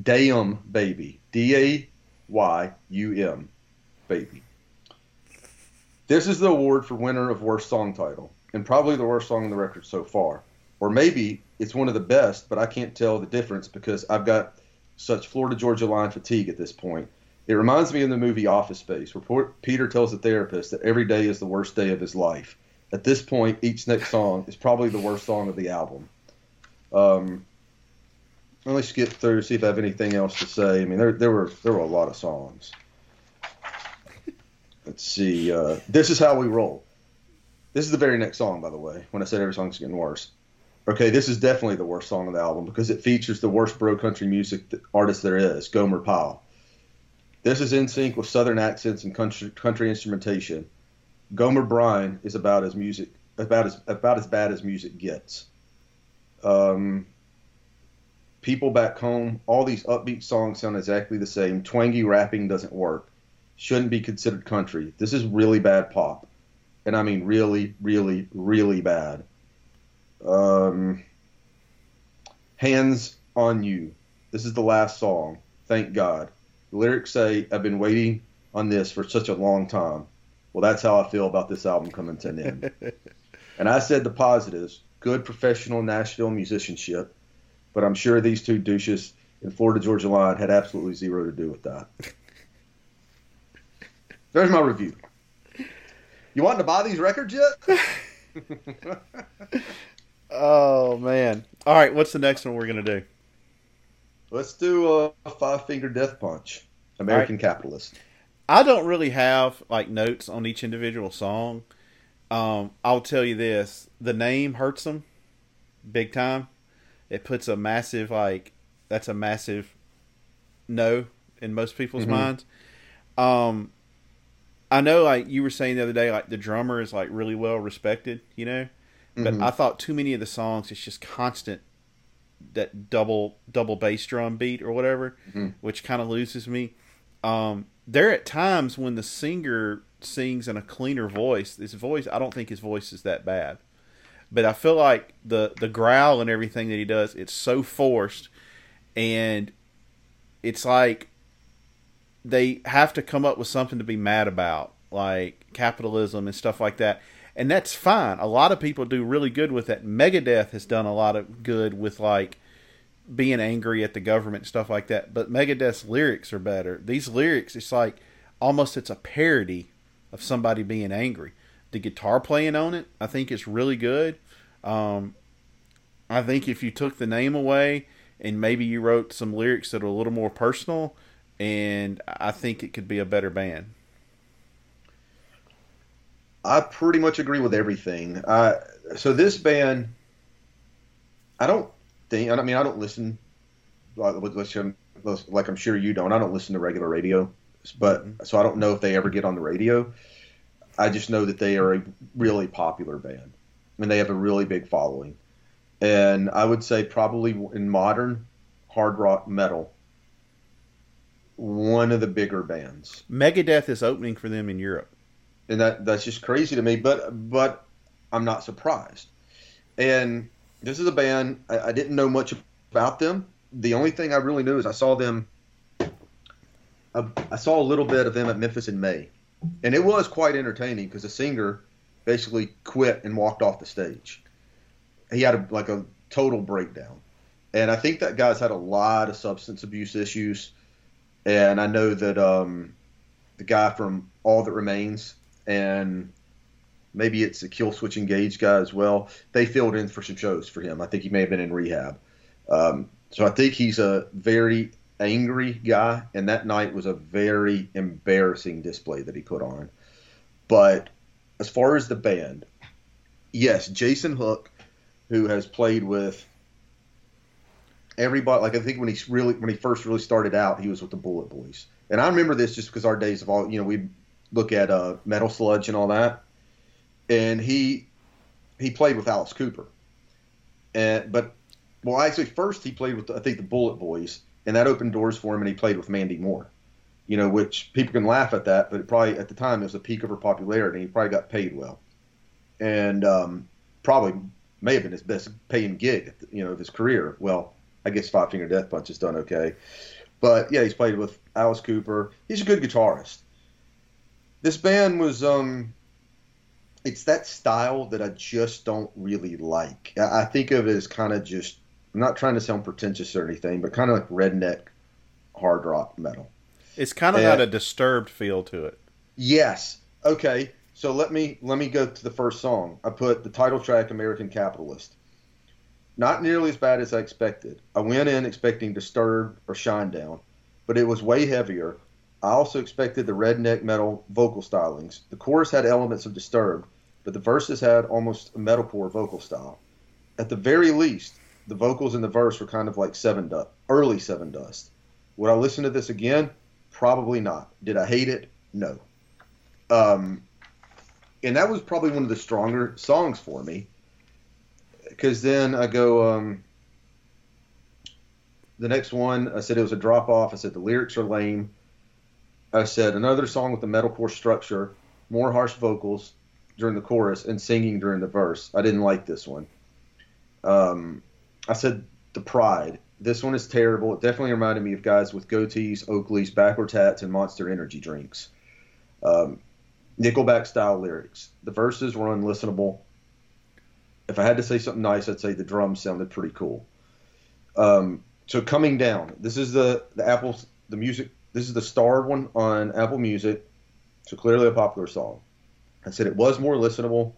Dayum Baby. D A Y U M Baby. This is the award for winner of worst song title, and probably the worst song on the record so far. Or maybe it's one of the best, but I can't tell the difference because I've got such Florida Georgia line fatigue at this point. It reminds me of the movie Office Space, where Peter tells the therapist that every day is the worst day of his life. At this point, each next song is probably the worst song of the album. Um, let me skip through see if I have anything else to say. I mean, there there were there were a lot of songs. Let's see. Uh, this is how we roll. This is the very next song, by the way. When I said every song's getting worse. Okay, this is definitely the worst song of the album because it features the worst bro country music artist there is, Gomer Pyle. This is NSYNC with southern accents and country, country instrumentation. Gomer Bryan is about as music about as about as bad as music gets. Um, people back home, all these upbeat songs sound exactly the same. Twangy rapping doesn't work. Shouldn't be considered country. This is really bad pop, and I mean really, really, really bad. Um, Hands on you. This is the last song. Thank God. The lyrics say, I've been waiting on this for such a long time. Well, that's how I feel about this album coming to an end. [LAUGHS] and I said the positives good professional Nashville musicianship, but I'm sure these two douches in Florida Georgia Line had absolutely zero to do with that. There's my review. You want to buy these records yet? [LAUGHS] Oh man! All right, what's the next one we're gonna do? Let's do a five finger death punch. American Capitalist. I don't really have like notes on each individual song. Um, I'll tell you this: the name hurts them big time. It puts a massive like that's a massive no in most people's Mhm. minds. Um, I know, like you were saying the other day, like the drummer is like really well respected, you know. But Mhm. I thought too many of the songs, it's just constant that double double bass drum beat or whatever, Mm-hmm. which kind of loses me. Um, there are times when the singer sings in a cleaner voice. His voice, I don't think his voice is that bad, but I feel like the the growl and everything that he does, it's so forced, and it's like they have to come up with something to be mad about, like capitalism and stuff like that. And that's fine. A lot of people do really good with that. Megadeth has done a lot of good with like being angry at the government stuff like that. But Megadeth's lyrics are better. These lyrics, it's like almost it's a parody of somebody being angry. The guitar playing on it, I think is really good. Um, I think if you took the name away and maybe you wrote some lyrics that are a little more personal, and I think it could be a better band. I pretty much agree with everything. Uh, so this band, I don't think. I mean, I don't listen. Like, like I'm sure you don't. I don't listen to regular radio, but mm-hmm. so I don't know if they ever get on the radio. I just know that they are a really popular band. I mean, they have a really big following, and I would say probably in modern hard rock metal, one of the bigger bands Megadeth is opening for them in Europe. and that that's just crazy to me. But but I'm not surprised. And this is a band I, I didn't know much about them. The only thing I really knew is I saw them. I, I saw a little bit of them at Memphis in May, and it was quite entertaining because the singer basically quit and walked off the stage. He had a, like a total breakdown, and I think that guy's had a lot of substance abuse issues. And I know that um, the guy from All That Remains and maybe it's the Killswitch Engage guy as well. They filled in for some shows for him. I think he may have been in rehab. Um, so I think he's a very angry guy, and that night was a very embarrassing display that he put on. But as far as the band, yes, Jason Hook, who has played with everybody, like I think when he really when he first really started out, he was with the BulletBoys, and I remember this just because our days of all you know we look at uh, Metal Sludge and all that, and he he played with Alice Cooper, and but well actually first he played with I think the BulletBoys, and that opened doors for him, and he played with Mandy Moore, you know, which people can laugh at that, but probably at the time it was the peak of her popularity, and he probably got paid well, and um, probably may have been his best paying gig, you know, of his career. Well, I guess Five Finger Death Punch has done okay, but yeah, he's played with Alice Cooper. He's a good guitarist. This band was um, it's that style that I just don't really like. I think of it as kind of just. I'm not trying to sound pretentious or anything, but kind of like redneck hard rock metal. It's kind of Yeah. got a disturbed feel to it. Yes. Okay. So let me let me go to the first song. I put the title track "American Capitalist." Not nearly as bad as I expected. I went in expecting Disturbed or Shinedown, but it was way heavier. I also expected the redneck metal vocal stylings. The chorus had elements of Disturbed, but the verses had almost a metalcore vocal style. At the very least, the vocals in the verse were kind of like Sevendust, early Sevendust. Would I listen to this again? Probably not. Did I hate it? No. Um, and that was probably one of the stronger songs for me. Because then I go, um, the next one, I said it was a drop off. I said the lyrics are lame. I said another song with a metalcore structure, more harsh vocals during the chorus, and singing during the verse. I didn't like this one. Um, I said the pride. This one is terrible. It definitely reminded me of guys with goatees, Oakleys, backwards hats, and Monster Energy drinks. Um, Nickelback style lyrics. The verses were unlistenable. If I had to say something nice, I'd say the drums sounded pretty cool. Um, so coming down, this is the the Apple the music. This is the starred one on Apple Music. So clearly a popular song. I said it was more listenable.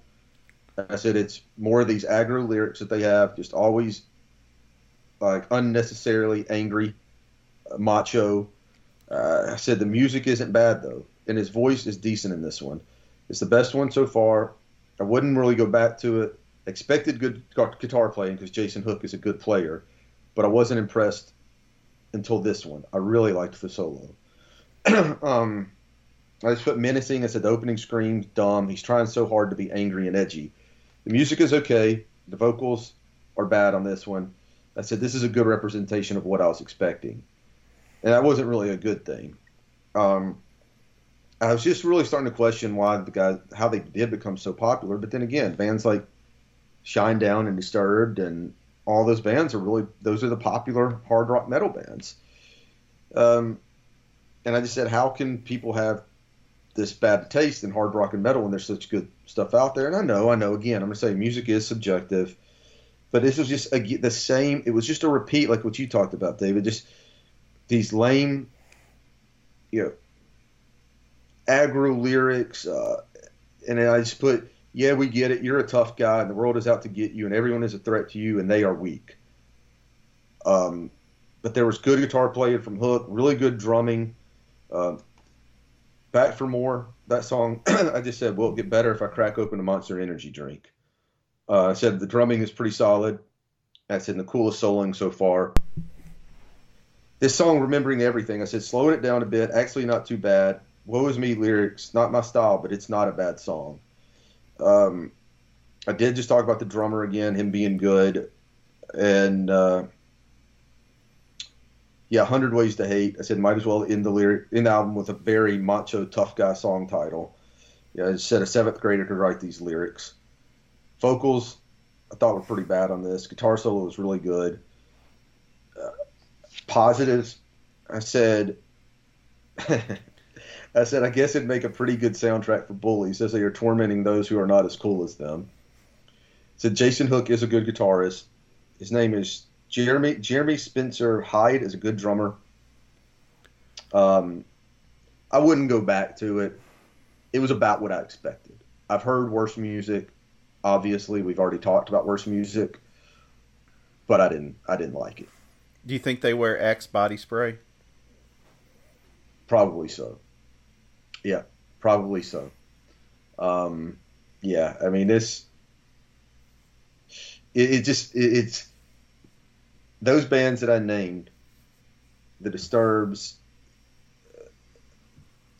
I said it's more of these aggro lyrics that they have, just always like unnecessarily angry, uh, macho. Uh, I said the music isn't bad though, and his voice is decent in this one. It's the best one so far. I wouldn't really go back to it. Expected good guitar playing because Jason Hook is a good player, but I wasn't impressed until this one. I really liked the solo. [CLEARS THROAT] um, I just put menacing. I said the opening screams dumb. He's trying so hard to be angry and edgy. The music is okay. The vocals are bad on this one. I said this is a good representation of what I was expecting, and that wasn't really a good thing. Um, I was just really starting to question why the guys how they did become so popular. But then again, bands like Shinedown and Disturbed and all those bands are really those are the popular hard rock metal bands. Um, and I just said, how can people have this bad taste in hard rock and metal when there's such good stuff out there? And I know, I know. Again, I'm gonna say music is subjective, but this was just a, the same. It was just a repeat, like what you talked about, David. Just these lame, you know, aggro lyrics, uh, and I just put, yeah, we get it. You're a tough guy, and the world is out to get you, and everyone is a threat to you, and they are weak. Um, but there was good guitar playing from Hook, really good drumming. Um, Back for more. That song, [CLEARS THROAT] I just said, will it get better if I crack open a Monster Energy drink? Uh, I said the drumming is pretty solid. I said the coolest soloing so far. This song, remembering everything, I said slowing it down a bit. Actually, not too bad. Woe is me lyrics, not my style, but it's not a bad song. Um, I did just talk about the drummer again, him being good, and uh, yeah, hundred ways to hate. I said might as well end the lyric in the album with a very macho tough guy song title. Yeah, I said a seventh grader could write these lyrics. Vocals, I thought were pretty bad on this. Guitar solo was really good. Uh, positives, I said. [LAUGHS] I said, I guess it'd make a pretty good soundtrack for bullies as they are tormenting those who are not as cool as them. I Said Jason Hook is a good guitarist. His name is Jeremy Jeremy Spencer Hyde is a good drummer. Um, I wouldn't go back to it. It was about what I expected. I've heard worse music. Obviously, we've already talked about worse music, but I didn't. I didn't like it. Do you think they wear Axe body spray? Probably so. Yeah, probably so. Um, yeah, I mean this. It, it just it, it's those bands that I named, the Disturbs,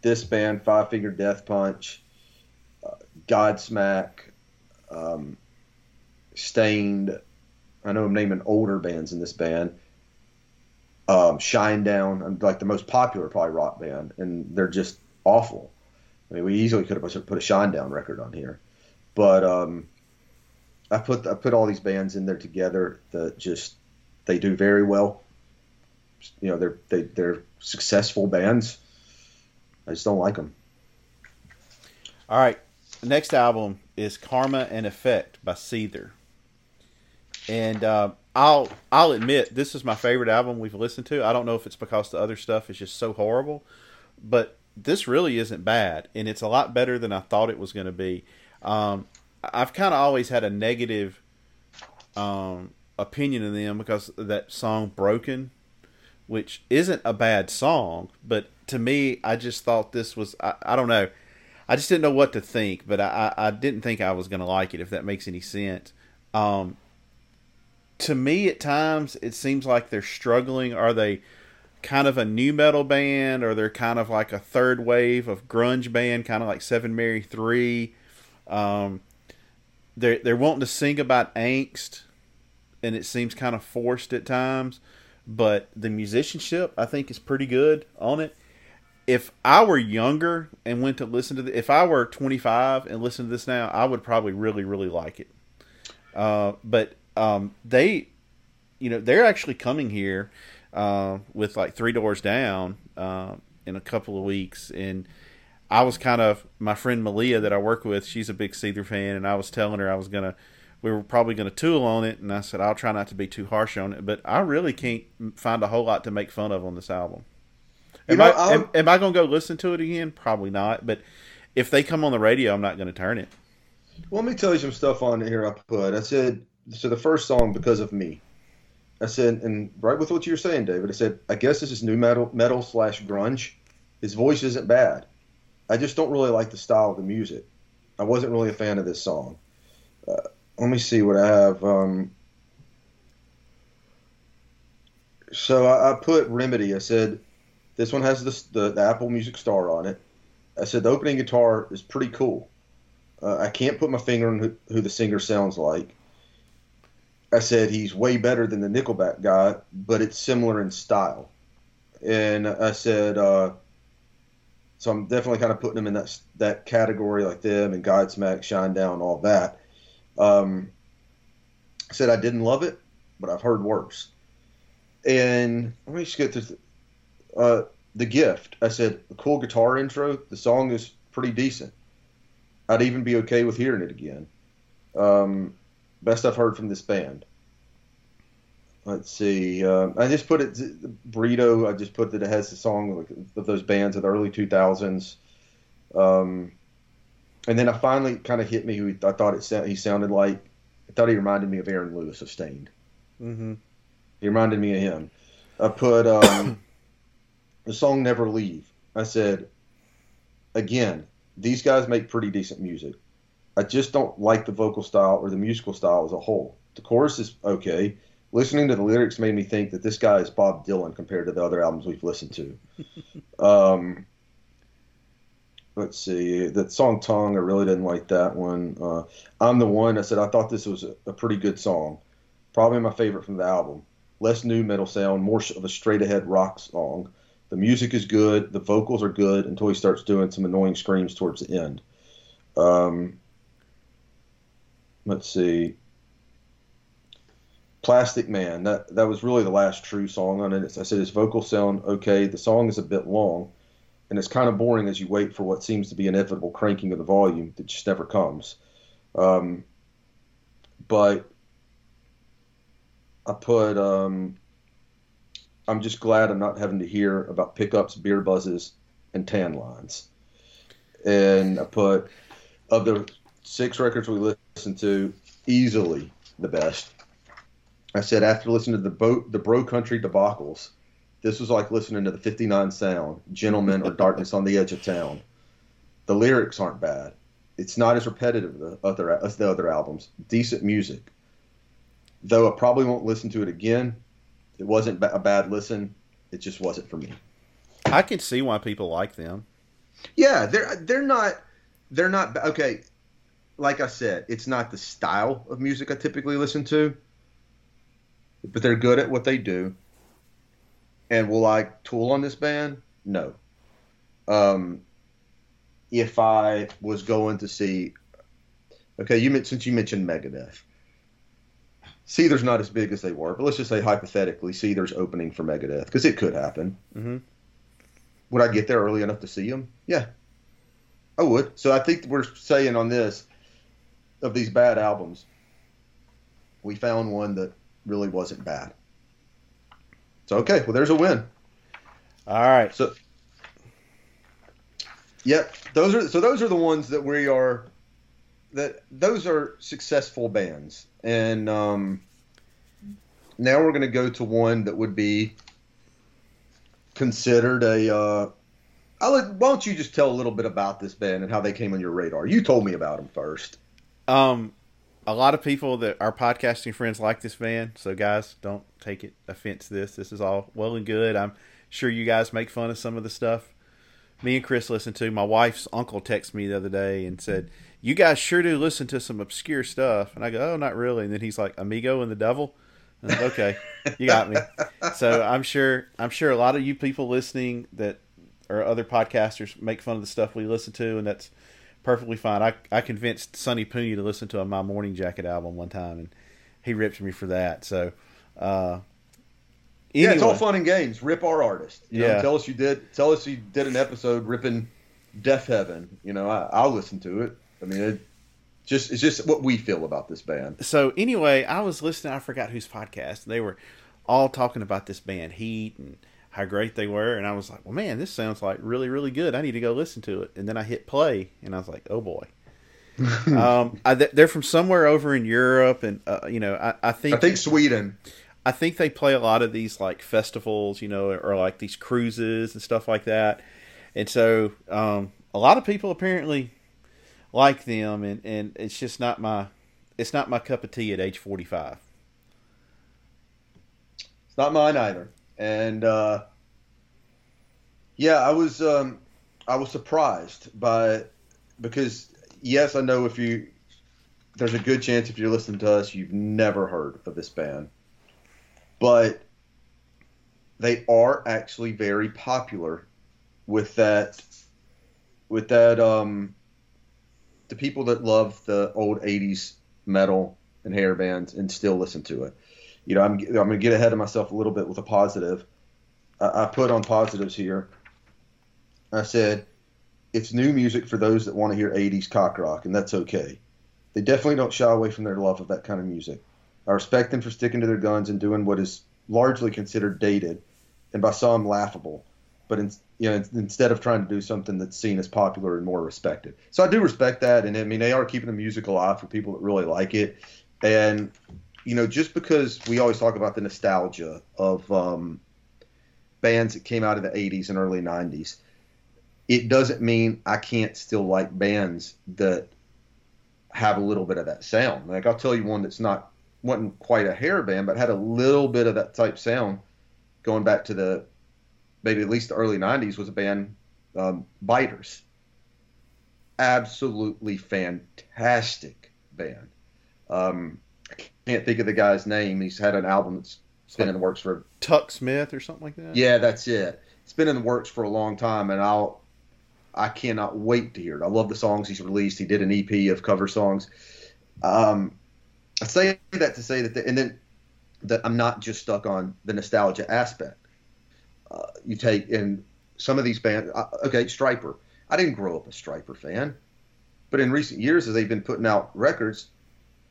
this band, Five Finger Death Punch, uh, Godsmack, um, Staind. I know I'm naming older bands in this band. Um, Shinedown, like the most popular probably rock band, and they're just awful. I mean, we easily could have put a Shinedown record on here, but um, I put I put all these bands in there together that just they do very well. You know, they're they, they're successful bands. I just don't like them. All right. Next album is Karma and Effect by Seether. And uh, I'll I'll admit this is my favorite album we've listened to. I don't know if it's because the other stuff is just so horrible, but this really isn't bad, and it's a lot better than I thought it was going to be. Um, I've kind of always had a negative um, opinion of them because that song "Broken," which isn't a bad song, but to me, I just thought this was I, I don't know. I just didn't know what to think, but I, I didn't think I was going to like it, if that makes any sense. Um, to me, at times, it seems like they're struggling. Are they kind of a nu metal band, or they're kind of like a third wave of grunge band, kind of like Seven Mary Three? Um, they're they're wanting to sing about angst, and it seems kind of forced at times. But the musicianship, I think, is pretty good on it if I were younger and went to listen to the, if I were 25 and listened to this now, I would probably really, really like it. Uh, but um, they, you know, they're actually coming here uh, with like Three Doors Down uh, in a couple of weeks, and I was kind of my friend Malia that I work with. She's a big Seether fan, and I was telling her I was gonna. We were probably going to tool on it, and I said I'll try not to be too harsh on it. But I really can't find a whole lot to make fun of on this album. Am, know, I, am, am I going to go listen to it again? Probably not. But if they come on the radio, I'm not going to turn it. Well, let me tell you some stuff on here I put. I said, so the first song, Because of Me. I said, and right with what you were saying, David, I said, I guess this is nu metal, metal slash grunge. His voice isn't bad. I just don't really like the style of the music. I wasn't really a fan of this song. Uh, let me see what I have. Um, so I, I put Remedy. I said, this one has the, the Apple Music Star on it. I said, the opening guitar is pretty cool. Uh, I can't put my finger on who, who the singer sounds like. I said he's way better than the Nickelback guy, but it's similar in style. And I said, uh, so I'm definitely kind of putting him in that that category, like them and Godsmack, Shinedown, all that. Um, said I didn't love it, but I've heard worse. And let me just get this. Uh, the gift. I said a cool guitar intro. The song is pretty decent. I'd even be okay with hearing it again. Um, best I've heard from this band. Let's see. Uh, I just put it burrito. I just put that it has the song of those bands of the early 2000s. Um, and then I finally kind of hit me who I thought it sa- he sounded like. I thought he reminded me of Aaron Lewis of Staind. Mm-hmm. He reminded me of him. I put um, the song "Never Leave." I said, again, these guys make pretty decent music. I just don't like the vocal style or the musical style as a whole. The chorus is okay. Listening to the lyrics made me think that this guy is Bob Dylan compared to the other albums we've listened to. [LAUGHS] um, let's see. That song "Tongue," I really didn't like that one. Uh, "I'm the One," I said I thought this was a, a pretty good song. Probably my favorite from the album. Less nu metal sound, more of a straight ahead rock song. The music is good. The vocals are good until he starts doing some annoying screams towards the end. Um, let's see. Plastic Man. That that was really the last true song on it. I said his vocals sound okay. The song is a bit long, and it's kind of boring as you wait for what seems to be inevitable cranking of the volume that just never comes. Um, but I put um, I'm just glad I'm not having to hear about pickups, beer buzzes, and tan lines. And I put of the six records we listened to, easily the best. I said after listening to the boat, the Bro Country debacles, this was like listening to the '59 Sound, Gentlemen, or Darkness on the Edge of Town. The lyrics aren't bad. It's not as repetitive as the other as the other albums. Decent music. Though I probably won't listen to it again. It wasn't a bad listen. It just wasn't for me. I can see why people like them. Yeah, they're they're not they're not okay. Like I said, it's not the style of music I typically listen to, but they're good at what they do. And will I tool on this band? No. Um, if I was going to see, okay, you since you mentioned Megadeth, Seether's not as big as they were, but let's just say hypothetically, Seether's opening for Megadeth because it could happen. Mhm. Would I get there early enough to see them? Yeah, I would. So I think we're saying on this of these bad albums, we found one that really wasn't bad. So okay, well there's a win. All right. So, yep, those are so those are the ones that we are that those are successful bands, and um, now we're going to go to one that would be considered a. Uh, I'll let, why don't you just tell a little bit about this band and how they came on your radar? You told me about them first. Um, a lot of people that our podcasting friends like this band. So guys, don't take it offense. This this is all well and good. I'm sure you guys make fun of some of the stuff me and Chris listen to. My wife's uncle texted me the other day and said, "You guys sure do listen to some obscure stuff." And I go, "Oh, not really." And then he's like, "Amigo and the Devil." And I'm like, okay, you got me. So I'm sure I'm sure a lot of you people listening that or other podcasters make fun of the stuff we listen to, and that's perfectly fine. I I convinced Sonny Puna to listen to a My Morning Jacket album one time, and he ripped me for that. So, uh, Yeah, it's all fun and games. Rip our artist. You know, Yeah. tell us you did. Tell us you did an episode ripping Deafheaven. You know, I, I'll listen to it. I mean, it just it's just what we feel about this band. so anyway, I was listening. I forgot whose podcast. They were all talking about this band H.E.A.T and how great they were, and I was like, "Well, man, this sounds like really, really good. I need to go listen to it." And then I hit play, and I was like, "Oh boy." [LAUGHS] um, I, they're from somewhere over in Europe, and uh, you know, I, I think I think Sweden. I think they play a lot of these like festivals, you know, or like these cruises and stuff like that. And so um, a lot of people apparently like them, and, and it's just not my it's not my cup of tea at age forty five. It's not mine either. And uh, yeah, I was um, I was surprised by because yes, I know if you there's a good chance if you're listening to us, you've never heard of this band. But they are actually very popular with that with that um the people that love the old 80s metal and hair bands and still listen to it. You know, I'm I'm going to get ahead of myself a little bit with a positive. I, I put on positives here. I said it's new music for those that want to hear 80s cock rock, and that's okay. They definitely don't shy away from their love of that kind of music. I respect them for sticking to their guns and doing what is largely considered dated, and by some laughable. But in, you know, instead of trying to do something that's seen as popular and more respected, so I do respect that, and I mean they are keeping the music alive for people that really like it, and you know just because we always talk about the nostalgia of um, bands that came out of the 80s and early 90s it doesn't mean I can't still like bands that have a little bit of that sound. Like I'll tell you one that's not wasn't quite a hair band, but had a little bit of that type sound going back to the maybe at least the early '90s was a band, um, Biters. Absolutely fantastic band. Um, I can't think of the guy's name. He's had an album that's been in the works for Tuk Smith or something like that. yeah, that's it. It's been in the works for a long time, and I'll I cannot wait to hear it. I love the songs he's released. He did an EP of cover songs. Um, I say that to say that, the, and then that I'm not just stuck on the nostalgia aspect. Uh, you take in some of these bands. Uh, okay, Stryper. I didn't grow up a Stryper fan, but in recent years, as they've been putting out records,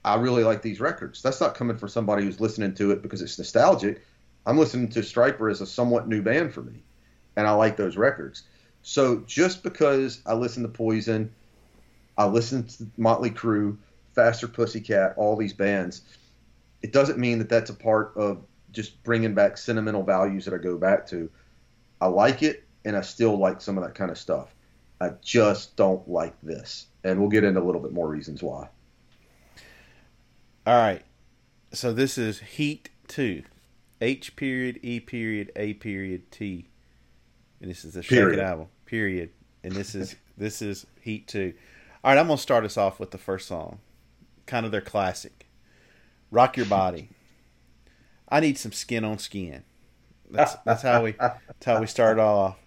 I really like these records. That's not coming from somebody who's listening to it because it's nostalgic. I'm listening to Stryper as a somewhat new band for me, and I like those records. So just because I listen to Poison, I listen to Motley Crue, Faster Pussycat, all these bands, it doesn't mean that that's a part of just bringing back sentimental values that I go back to. I like it, and I still like some of that kind of stuff. I just don't like this, and we'll get into a little bit more reasons why. All right. So this is H.E.A.T 2. H period, E period, A period, T. And this is the second album. Period. And this is [LAUGHS] this is H.E.A.T 2. All right, I'm going to start us off with the first song. Kind of their classic. Rock Your Body. I need some skin on skin. That's [LAUGHS] that's how we that's how we start off.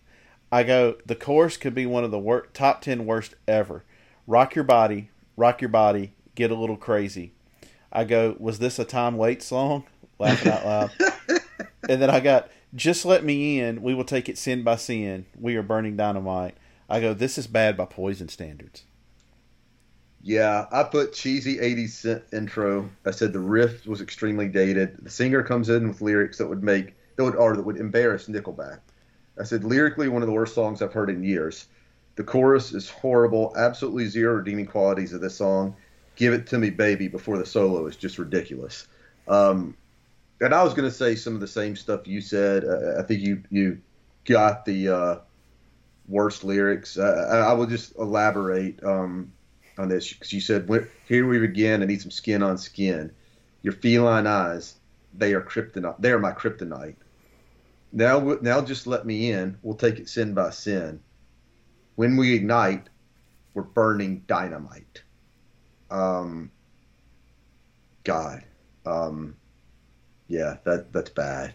I go the chorus could be one of the wor- top 10 worst ever. Rock your body, rock your body, get a little crazy. I go, was this a Tom Waits song? Laughing out loud. [LAUGHS] and then I got, just let me in. We will take it sin by sin. We are burning dynamite. I go, this is bad by Poison standards. Yeah, I put cheesy 80s synth intro. I said the riff was extremely dated. The singer comes in with lyrics that would make that would or that would embarrass Nickelback. I said lyrically one of the worst songs I've heard in years. The chorus is horrible. Absolutely zero redeeming qualities of this song. Give it to me, baby, before the solo is just ridiculous. Um, and I was going to say some of the same stuff you said. Uh, I think you you got the uh, worst lyrics. Uh, I, will just elaborate. Um, on this because you said here we begin. I need some skin on skin. Your feline eyes, they are kryptonite. They are my kryptonite. Now, now just let me in. We'll take it sin by sin. When we ignite, we're burning dynamite. Um, God, um, yeah, that that's bad.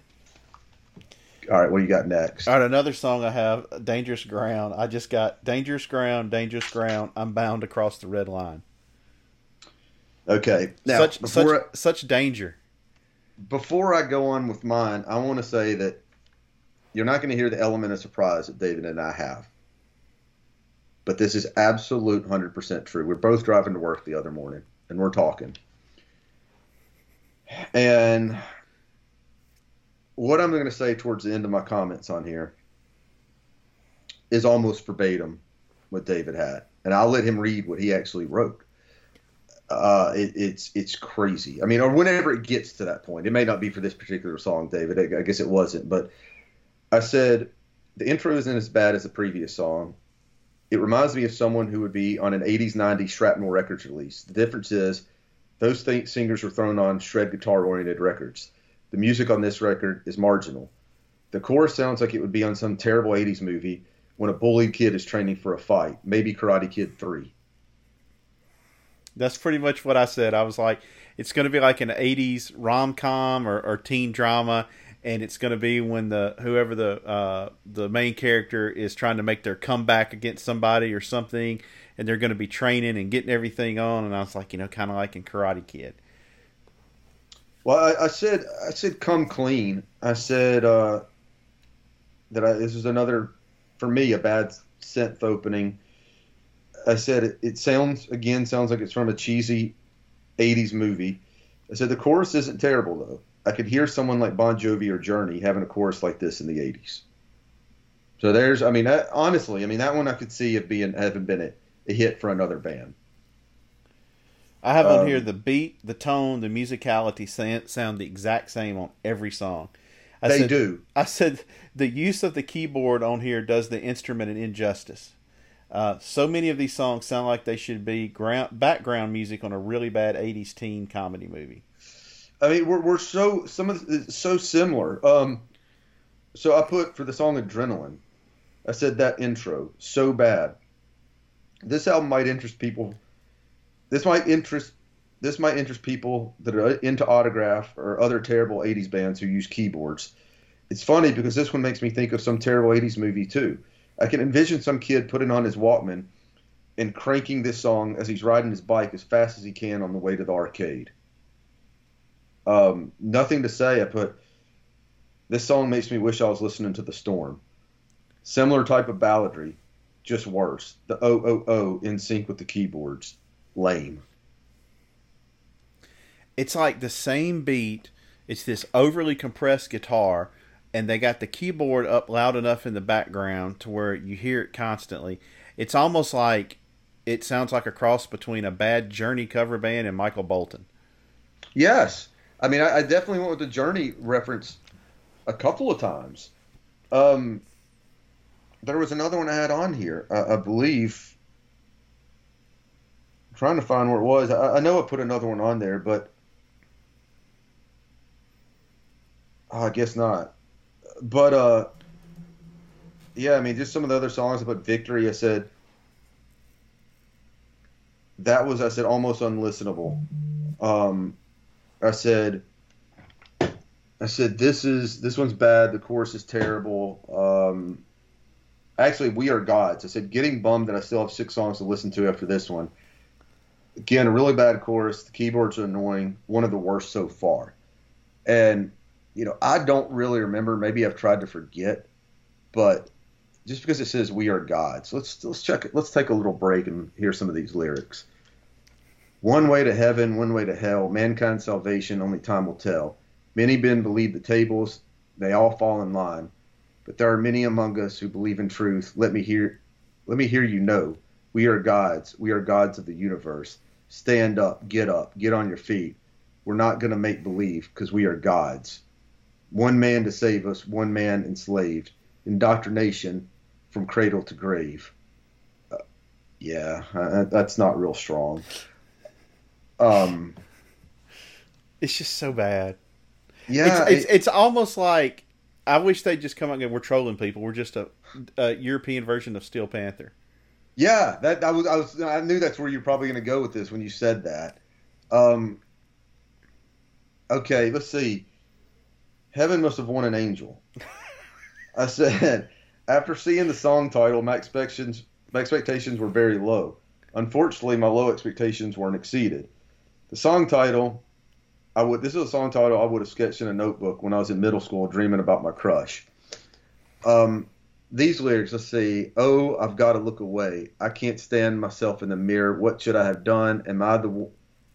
All right, what do you got next? All right, another song I have, Dangerous Ground. I just got Dangerous Ground, Dangerous Ground. I'm bound to cross the red line. Okay, now such before I- such such danger. before I go on with mine, I want to say that you're not going to hear the element of surprise that David and I have. But this is absolute 100% true. We're both driving to work the other morning and we're talking. And what I'm going to say towards the end of my comments on here is almost verbatim what David had. And I'll let him read what he actually wrote uh, it, it's it's crazy. I mean, or whenever it gets to that point, it may not be for this particular song, David. I, I guess it wasn't, but I said the intro isn't as bad as the previous song. It reminds me of someone who would be on an 80s, 90s Shrapnel Records release. The difference is those th- singers were thrown on shred guitar oriented records. The music on this record is marginal. The chorus sounds like it would be on some terrible 80s movie when a bullied kid is training for a fight, maybe Karate Kid 3. That's pretty much what I said. I was like, it's going to be like an '80s rom com or, or teen drama, and it's going to be when the whoever the uh, the main character is trying to make their comeback against somebody or something, and they're going to be training and getting everything on. And I was like, you know, kind of like in Karate Kid. Well, I, I said I said come clean. I said uh, that I, this is another for me a bad synth opening. I said it, it sounds again sounds like it's from a cheesy '80s movie. I said the chorus isn't terrible though. I could hear someone like Bon Jovi or Journey having a chorus like this in the '80s. So there's, I mean, honestly, I mean that one I could see it being having been a, a hit for another band. I have on Um, here the beat, the tone, the musicality sound, sound the exact same on every song. I they said, do. I said the use of the keyboard on here does the instrument an injustice. Uh, so many of these songs sound like they should be ground, background music on a really bad '80s teen comedy movie. I mean, we're, we're so some of so similar. Um, so I put for the song "Adrenaline," I said that intro so bad. This album might interest people. This might interest this might interest people that are into Autograph or other terrible '80s bands who use keyboards. It's funny because this one makes me think of some terrible '80s movie too. I can envision some kid putting on his Walkman and cranking this song as he's riding his bike as fast as he can on the way to the arcade. Um, nothing to say. I put this song makes me wish I was listening to the storm. Similar type of balladry, just worse. The O O O in sync with the keyboards. Lame. It's like the same beat. It's this overly compressed guitar, and they got the keyboard up loud enough in the background to where you hear it constantly. It's almost like it sounds like a cross between a bad Journey cover band and Michael Bolton. Yes, I mean I, I definitely went with the Journey reference a couple of times. Um, there was another one I had on here, I, I believe. I'm trying to find where it was. I, I know I put another one on there, but oh, I guess not. But uh, yeah, I mean, just some of the other songs. I put "Victory." I said that was I said almost unlistenable. Um, I said, I said this is this one's bad. The chorus is terrible. Um, actually, we are gods. I said getting bummed that I still have six songs to listen to after this one. Again, a really bad chorus. The keyboards are annoying. One of the worst so far. And you know, I don't really remember. Maybe I've tried to forget, but just because it says we are gods, let's let's check it. Let's take a little break and hear some of these lyrics. One way to heaven, one way to hell. Mankind's salvation, only time will tell. Many men believe the tables, they all fall in line. But there are many among us who believe in truth. Let me hear let me hear you know. We are gods. We are gods of the universe. Stand up, get up, get on your feet. We're not going to make believe because we are gods. One man to save us, one man enslaved. Indoctrination from cradle to grave. Uh, yeah, uh, that's not real strong. Um, It's just so bad. yeah, it's, it's, it- it's almost like I wish they'd just come out and go, we're trolling people. We're just a, a European version of Steel Panther. Yeah, that I was I was I knew that's where you're probably going to go with this when you said that. Um, okay, let's see. Heaven must have won an angel. [LAUGHS] I said after seeing the song title, my expectations my expectations were very low. Unfortunately, my low expectations weren't exceeded. The song title, I would this is a song title I would have sketched in a notebook when I was in middle school dreaming about my crush. Um, these lyrics, let's see. Oh, I've got to look away. I can't stand myself in the mirror. What should I have done? Am I the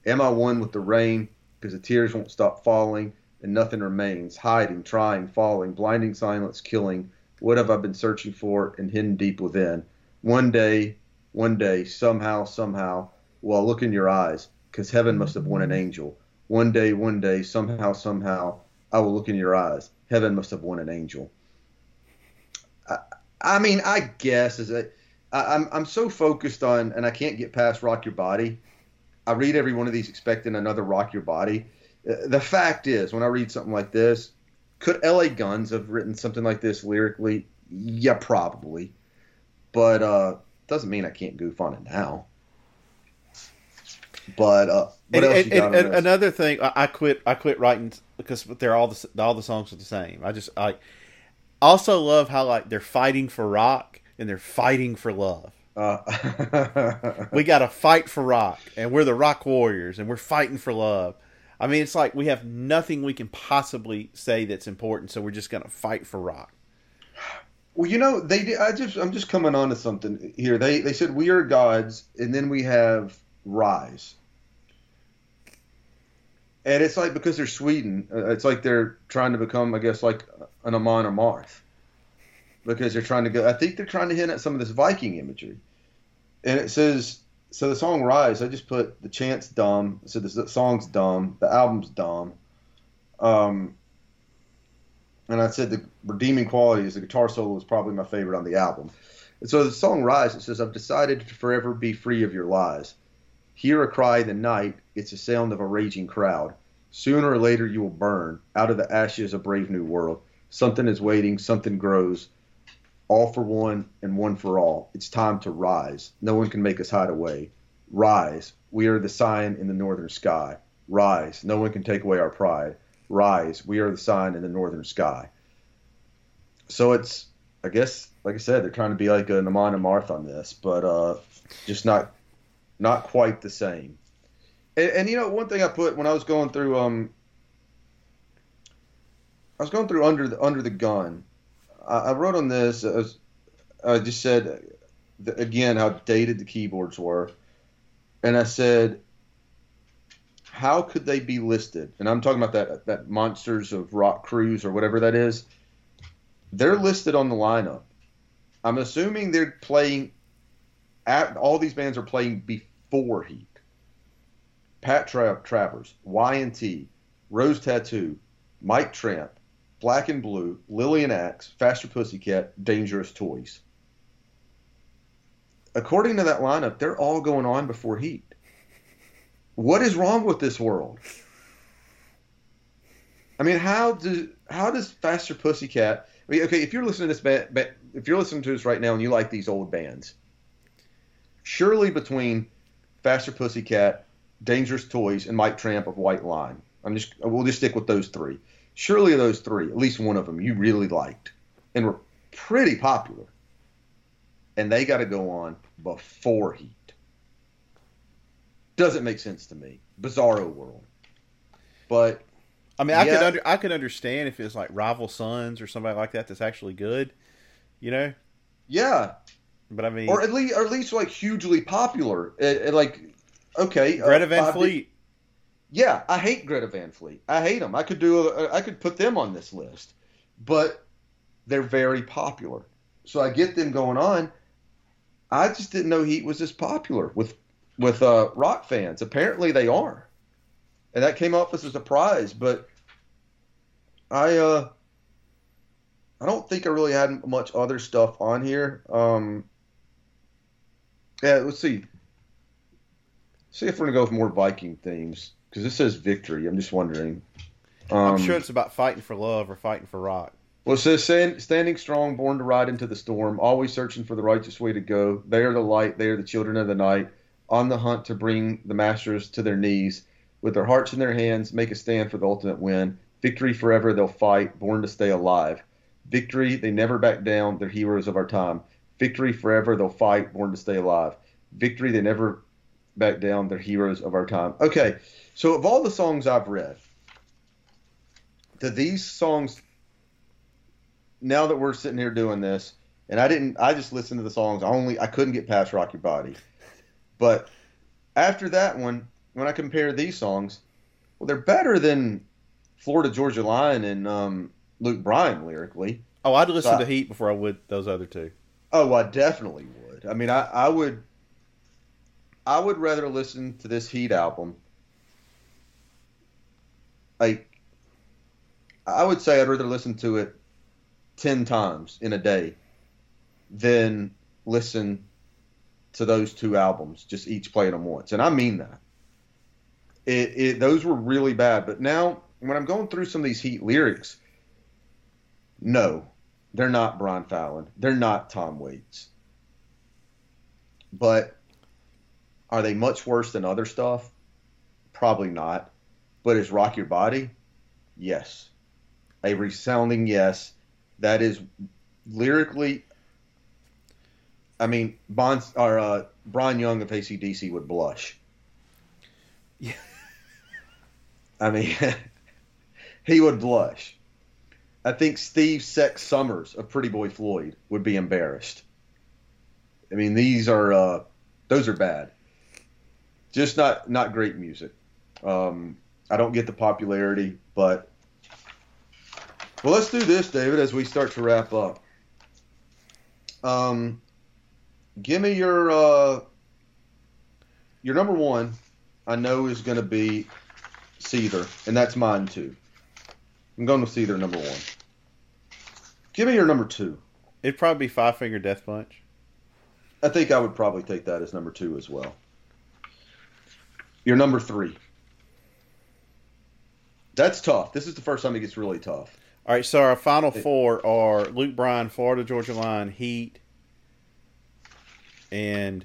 am I one with the rain? Because the tears won't stop falling and nothing remains. Hiding, trying, falling, blinding silence, killing. What have I been searching for and hidden deep within? One day, one day, somehow, somehow, will I look in your eyes, because heaven must have won an angel. One day, one day, somehow, somehow, I will look in your eyes. Heaven must have won an angel. I mean, I guess is that I- I'm I'm so focused on, and I can't get past "Rock Your Body." I read every one of these expecting another "Rock Your Body." Uh, The fact is, when I read something like this, could L.A. Guns have written something like this lyrically? Yeah, probably, but uh, doesn't mean I can't goof on it now. But uh, what And, else and- you got? and- and another thing, I, quit. I quit writing because they're all the all the songs are the same. I just I also love how like they're fighting for rock and they're fighting for love. Uh, [LAUGHS] We got to fight for rock, and we're the rock warriors, and we're fighting for love. I mean, it's like we have nothing we can possibly say that's important, so we're just gonna fight for rock. Well, you know, they. I just, I'm just coming on to something here. They, they said we are gods, and then we have rise, and it's like because they're Sweden, uh, it's like they're trying to become, I guess, like an Amon Amarth, because they're trying to go. I think they're trying to hint at some of this Viking imagery, and it says. So the song "Rise," I just put the chant's dumb. So the song's dumb. The album's dumb. Um, and I said the redeeming quality is the guitar solo is probably my favorite on the album. And so the song Rise, it says, I've decided to forever be free of your lies. Hear a cry in the night, it's the sound of a raging crowd. Sooner or later you will burn, out of the ashes a brave new world. Something is waiting, something grows. All for one and one for all. It's time to rise. No one can make us hide away. Rise. We are the sign in the northern sky. Rise. No one can take away our pride. Rise. We are the sign in the northern sky. So it's, I guess, like I said, they're trying to be like an Amon Amarth on this, but uh, just not, not quite the same. And, and you know, one thing I put when I was going through, um, I was going through under the under the gun. I, I wrote on this. I, was, I just said again how dated the keyboards were, and I said, how could they be listed? And I'm talking about that that Monsters of Rock Cruise or whatever that is. They're listed on the lineup. I'm assuming they're playing. At, all these bands are playing before H.E.A.T. Pat Tra- Travers, Y&T, Rose Tattoo, Mike Tramp, Black and Blue, Lillian Axe, Faster Pussycat, Dangerous Toys. According to that lineup, they're all going on before H.E.A.T. What is wrong with this world? I mean, how do how does Faster Pussycat? I mean, okay, if you're listening to this band, if you're listening to us right now and you like these old bands, surely between Faster Pussycat, Dangerous Toys, and Mike Tramp of White Lion, I'm just we'll just stick with those three. Surely those three, at least one of them you really liked and were pretty popular, and they got to go on before H.E.A.T. Doesn't make sense to me. Bizarro world, but I mean, I could under, I could understand if it's like Rival Sons or somebody like that that's actually good, you know. yeah, But I mean, or at least or at least like hugely popular. Uh, uh, like okay, uh, Greta Van Five Fleet. Yeah, I hate Greta Van Fleet. I hate them. I could do. A, I could put them on this list, but they're very popular. So I get them going on. I just didn't know H.E.A.T was this popular with with uh, rock fans. Apparently they are, and that came off as a surprise. But I uh, I don't think I really had much other stuff on here. Um, yeah, let's see. See if we're gonna go with more Viking themes because this says victory. I'm just wondering. Um, I'm sure it's about fighting for love or fighting for rock. well, it says stand, standing strong, born to ride into the storm, always searching for the righteous way to go. They are the light. They are the children of the night, on the hunt to bring the masters to their knees. With their hearts in their hands, make a stand for the ultimate win. Victory forever, they'll fight, born to stay alive. Victory, they never back down. They're heroes of our time. Victory forever, they'll fight, born to stay alive. Victory, they never back down. They're heroes of our time. Okay, so of all the songs I've read, do these songs now that we're sitting here doing this, and I didn't, I just listened to the songs. I only, I couldn't get past "Rock Your Body," but after that one, when I compare these songs, well, they're better than "Florida Georgia Line" and um, Luke Bryan lyrically. Oh, I'd listen So- to H.E.A.T before I would those other two. Oh, I definitely would. I mean, I, I would, I would rather listen to this H.E.A.T album. Like, I would say I'd rather listen to it ten times in a day than listen to those two albums, just each playing them once, and I mean that. It, it those were really bad, but now when I'm going through some of these H.E.A.T lyrics, no, they're not Brian Fallon. They're not Tom Waits. But are they much worse than other stuff? Probably not. But is Rock Your Body? Yes. A resounding yes. That is lyrically. I mean, Bon, or, uh, Brian Young of AC/DC would blush. Yeah. [LAUGHS] I mean, [LAUGHS] he would blush. I think Steve Sex Summers of Pretty Boy Floyd would be embarrassed. I mean, these are uh, those are bad. Just not not great music. Um, I don't get the popularity, but well, let's do this, David, as we start to wrap up. Um, give me your uh, your number one. I know is going to be Seether, and that's mine too. I'm going with Seether number one. Give me your number two. It'd probably be Five Finger Death Punch. I think I would probably take that as number two as well. Your number three. That's tough. This is the first time it gets really tough. All right, so our final four are Luke Bryan, Florida Georgia Line, H.E.A.T, and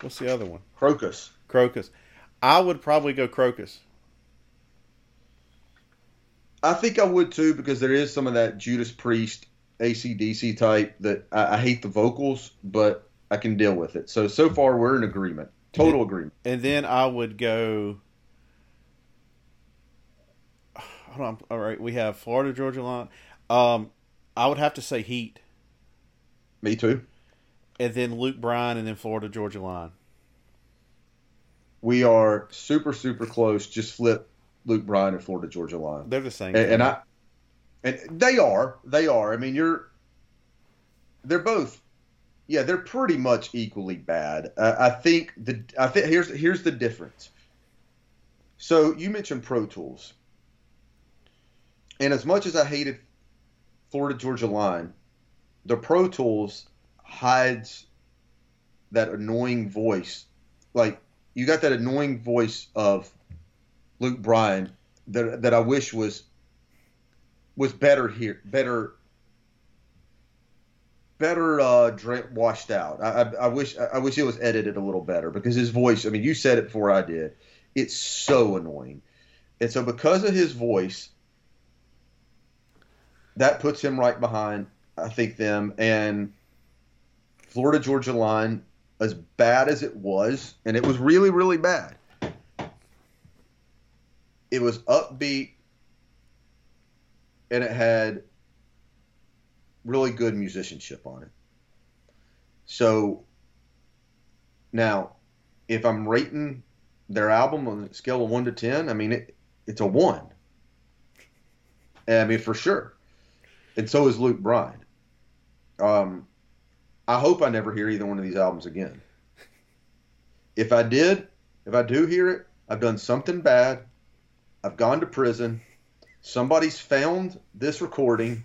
what's the other one? Krokus. Krokus. I would probably go Krokus. I think I would too because there is some of that Judas Priest AC/DC type that I, I hate the vocals, but I can deal with it. So so far we're in agreement. Total agreement. And then I would go. Hold on. All right, we have Florida Georgia Line. Um, I would have to say H.E.A.T, Me too. and then Luke Bryan, and then Florida Georgia Line. We are super super close. Just flip Luke Bryan and Florida Georgia line. They're the same. and, and I and they are they are. I mean, you're they're both yeah, they're pretty much equally bad. Uh, I think the I think here's here's the difference. So you mentioned Pro Tools, and as much as I hated Florida Georgia Line, the Pro Tools hides that annoying voice. Like you got that annoying voice of Luke Bryan that that I wish was was better here, better, better uh, dra- washed out. I, I, I wish I wish it was edited a little better because his voice. I mean, you said it before I did. It's so annoying, and so because of his voice, that puts him right behind. I think them and Florida Georgia line as bad as it was, and it was really really bad. It was upbeat and it had really good musicianship on it. So now, if I'm rating their album on a scale of one to ten, I mean it, it's a one. I mean for sure, and so is Luke Bryan. Um, I hope I never hear either one of these albums again. If I did, if I do hear it, I've done something bad. I've gone to prison somebody's found this recording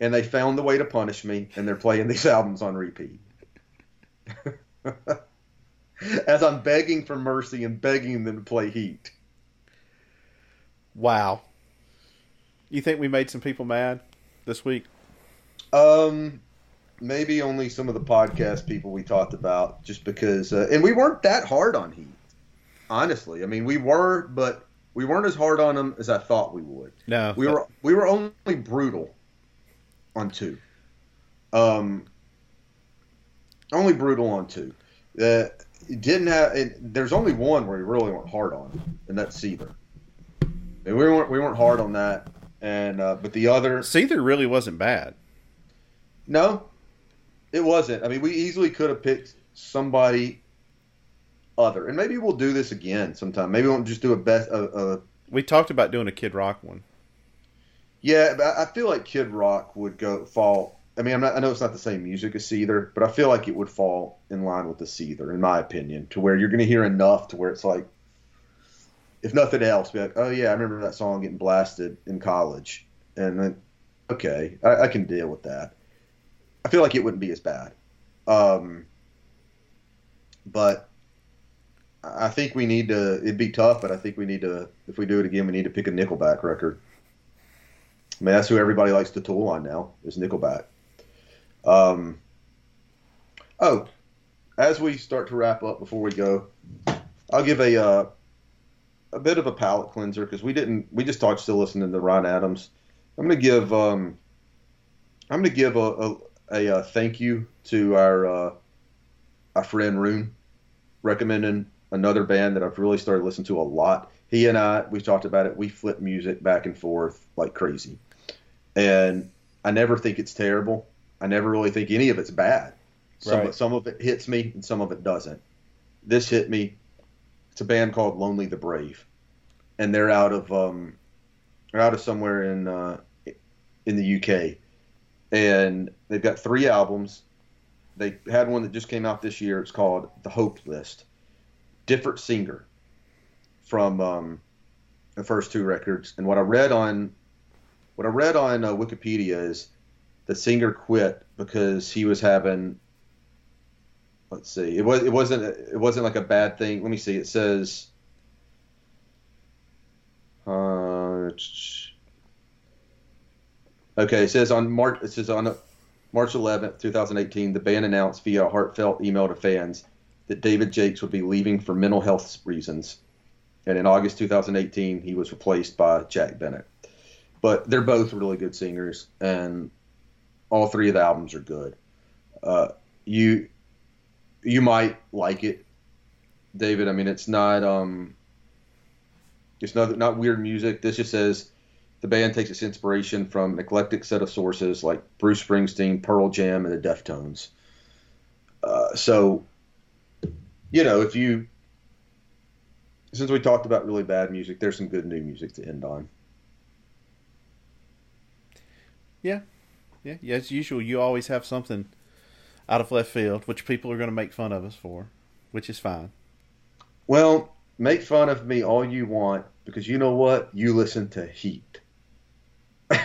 and they found the way to punish me and they're playing these [LAUGHS] albums on repeat [LAUGHS] as i'm begging for mercy and begging them to play H.E.A.T wow. You think we made some people mad this week? um maybe only some of the podcast people we talked about just because uh, and we weren't that hard on H.E.A.T honestly i mean we were but we weren't as hard on them as i thought we would No. we were we were only brutal on two. Um, only brutal on two. Uh, didn't have. It, there's only one where we really weren't hard on, and that's Seether. And we weren't we weren't hard on that, and uh, but the other Seether really wasn't bad. no, it wasn't. I mean, we easily could have picked somebody other, and maybe we'll do this again sometime. Maybe we'll just do a best a, a We talked about doing a Kid Rock one. Yeah, but I feel like Kid Rock would go fall. I mean, I'm not, I know it's not the same music as Seether, but I feel like it would fall in line with the Seether, in my opinion, to where you're going to hear enough to where it's like, if nothing else, be like, oh yeah, I remember that song getting blasted in college, and then okay, I, I can deal with that. I feel like it wouldn't be as bad, um, but I think we need to. It'd be tough, but I think we need to. If we do it again, we need to pick a Nickelback record. I mean, that's who everybody likes to tool on now is Nickelback. Um, oh, as we start to wrap up before we go, I'll give a uh, a bit of a palate cleanser because we didn't. We just talked still listening to Ron Adams. I'm gonna give um, I'm gonna give a a, a, uh thank you to our uh, our friend Rune recommending another band that I've really started listening to a lot. He and I we talked about it. We flip music back and forth like crazy, and I never think it's terrible. I never really think any of it's bad. Some Right. some of it hits me and some of it doesn't. This hit me. It's a band called Lonely the Brave, and they're out of um, they're out of somewhere in uh, in the UK, and they've got three albums. They had one that just came out this year. It's called The Hope List. Different singer from um, the first two records, and what I read on what I read on uh, Wikipedia is the singer quit because he was having let's see it was it wasn't it wasn't like a bad thing. Let me see. It says uh, okay it says on march it says on march 11th 2018 the band announced via a heartfelt email to fans that david jakes would be leaving for mental health reasons and in august 2018 he was replaced by jack bennett but they're both really good singers and all three of the albums are good uh, you you might like it, David. I mean, it's not um, it's not not weird music. This just says the band takes its inspiration from an eclectic set of sources like Bruce Springsteen, Pearl Jam, and the Deftones. Uh, so, you know, if you since we talked about really bad music, there's some good new music to end on. Yeah, yeah, yeah. As usual, you always have something out of left field, which people are going to make fun of us for, which is fine. Well, make fun of me all you want because you know what? You listen to H.E.A.T. [LAUGHS]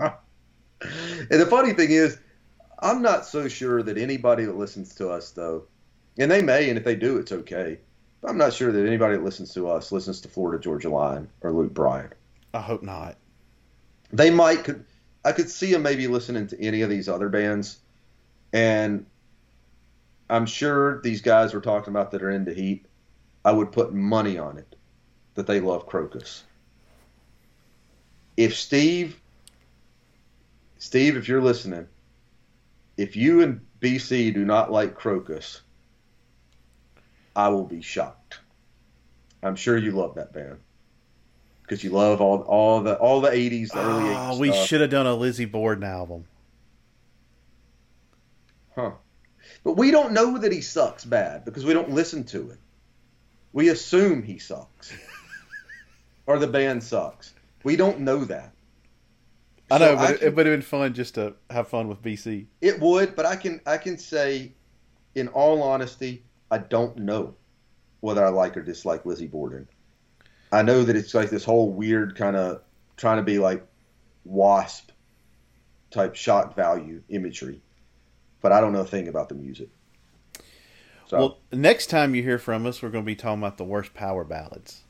and the funny thing is, I'm not so sure that anybody that listens to us, though, and they may, and if they do, it's okay. But I'm not sure that anybody that listens to us listens to Florida Georgia Line or Luke Bryan. I hope not. They might could I could see them maybe listening to any of these other bands, and I'm sure these guys we're talking about that are into H.E.A.T, I would put money on it that they love Krokus. If Steve, Steve, if you're listening, if you and BC do not like Krokus, I will be shocked. I'm sure you love that band because you love all all the all the 80s, the early 80s. Oh, ah, we should have done a Lizzie Borden album. Huh. But we don't know that he sucks bad because we don't listen to it. We assume he sucks. [LAUGHS] or the band sucks. We don't know that. I know, So but I it, can- it would have been fun just to have fun with BC. It would, but I can I can say in all honesty, I don't know whether I like or dislike Lizzie Borden. I know that it's like this whole weird kind of trying to be like W.A.S.P. type shock value imagery. But I don't know a thing about the music. So Well, next time you hear from us, we're going to be talking about the worst power ballads,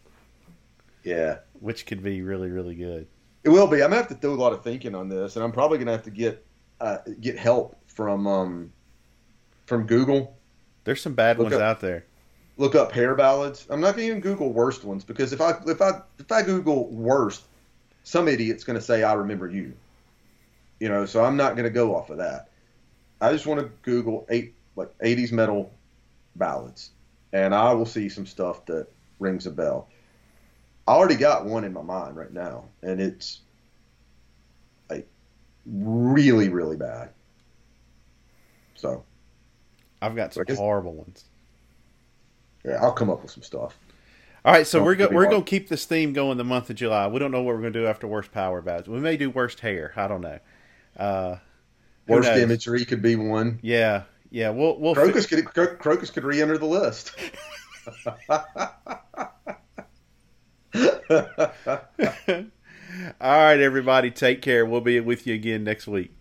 yeah. which could be really, really good. It will be. I'm gonna have to do a lot of thinking on this, and I'm probably gonna have to get uh, get help from um, from Google. There's some bad Look ones up- out there. Look up hair ballads. I'm not gonna even Google worst ones because if I if I if I Google worst, some idiot's gonna say I remember you. You know, so I'm not gonna go off of that. I just want to Google eight like 80s metal ballads, and I will see some stuff that rings a bell. I already got one in my mind right now, and it's like really, really bad. So I've got some guess- horrible ones. yeah, I'll come up with some stuff. All right, so Don't we're go- we're hard. to keep this theme going the month of July. We don't know what we're going to do after worst power ballads. We may do worst hair. I don't know. Uh, Worst knows? imagery could be one. Yeah, yeah. We'll we'll fi- Krokus could Krokus could re-enter the list. [LAUGHS] [LAUGHS] All right, everybody. Take care. We'll be with you again next week.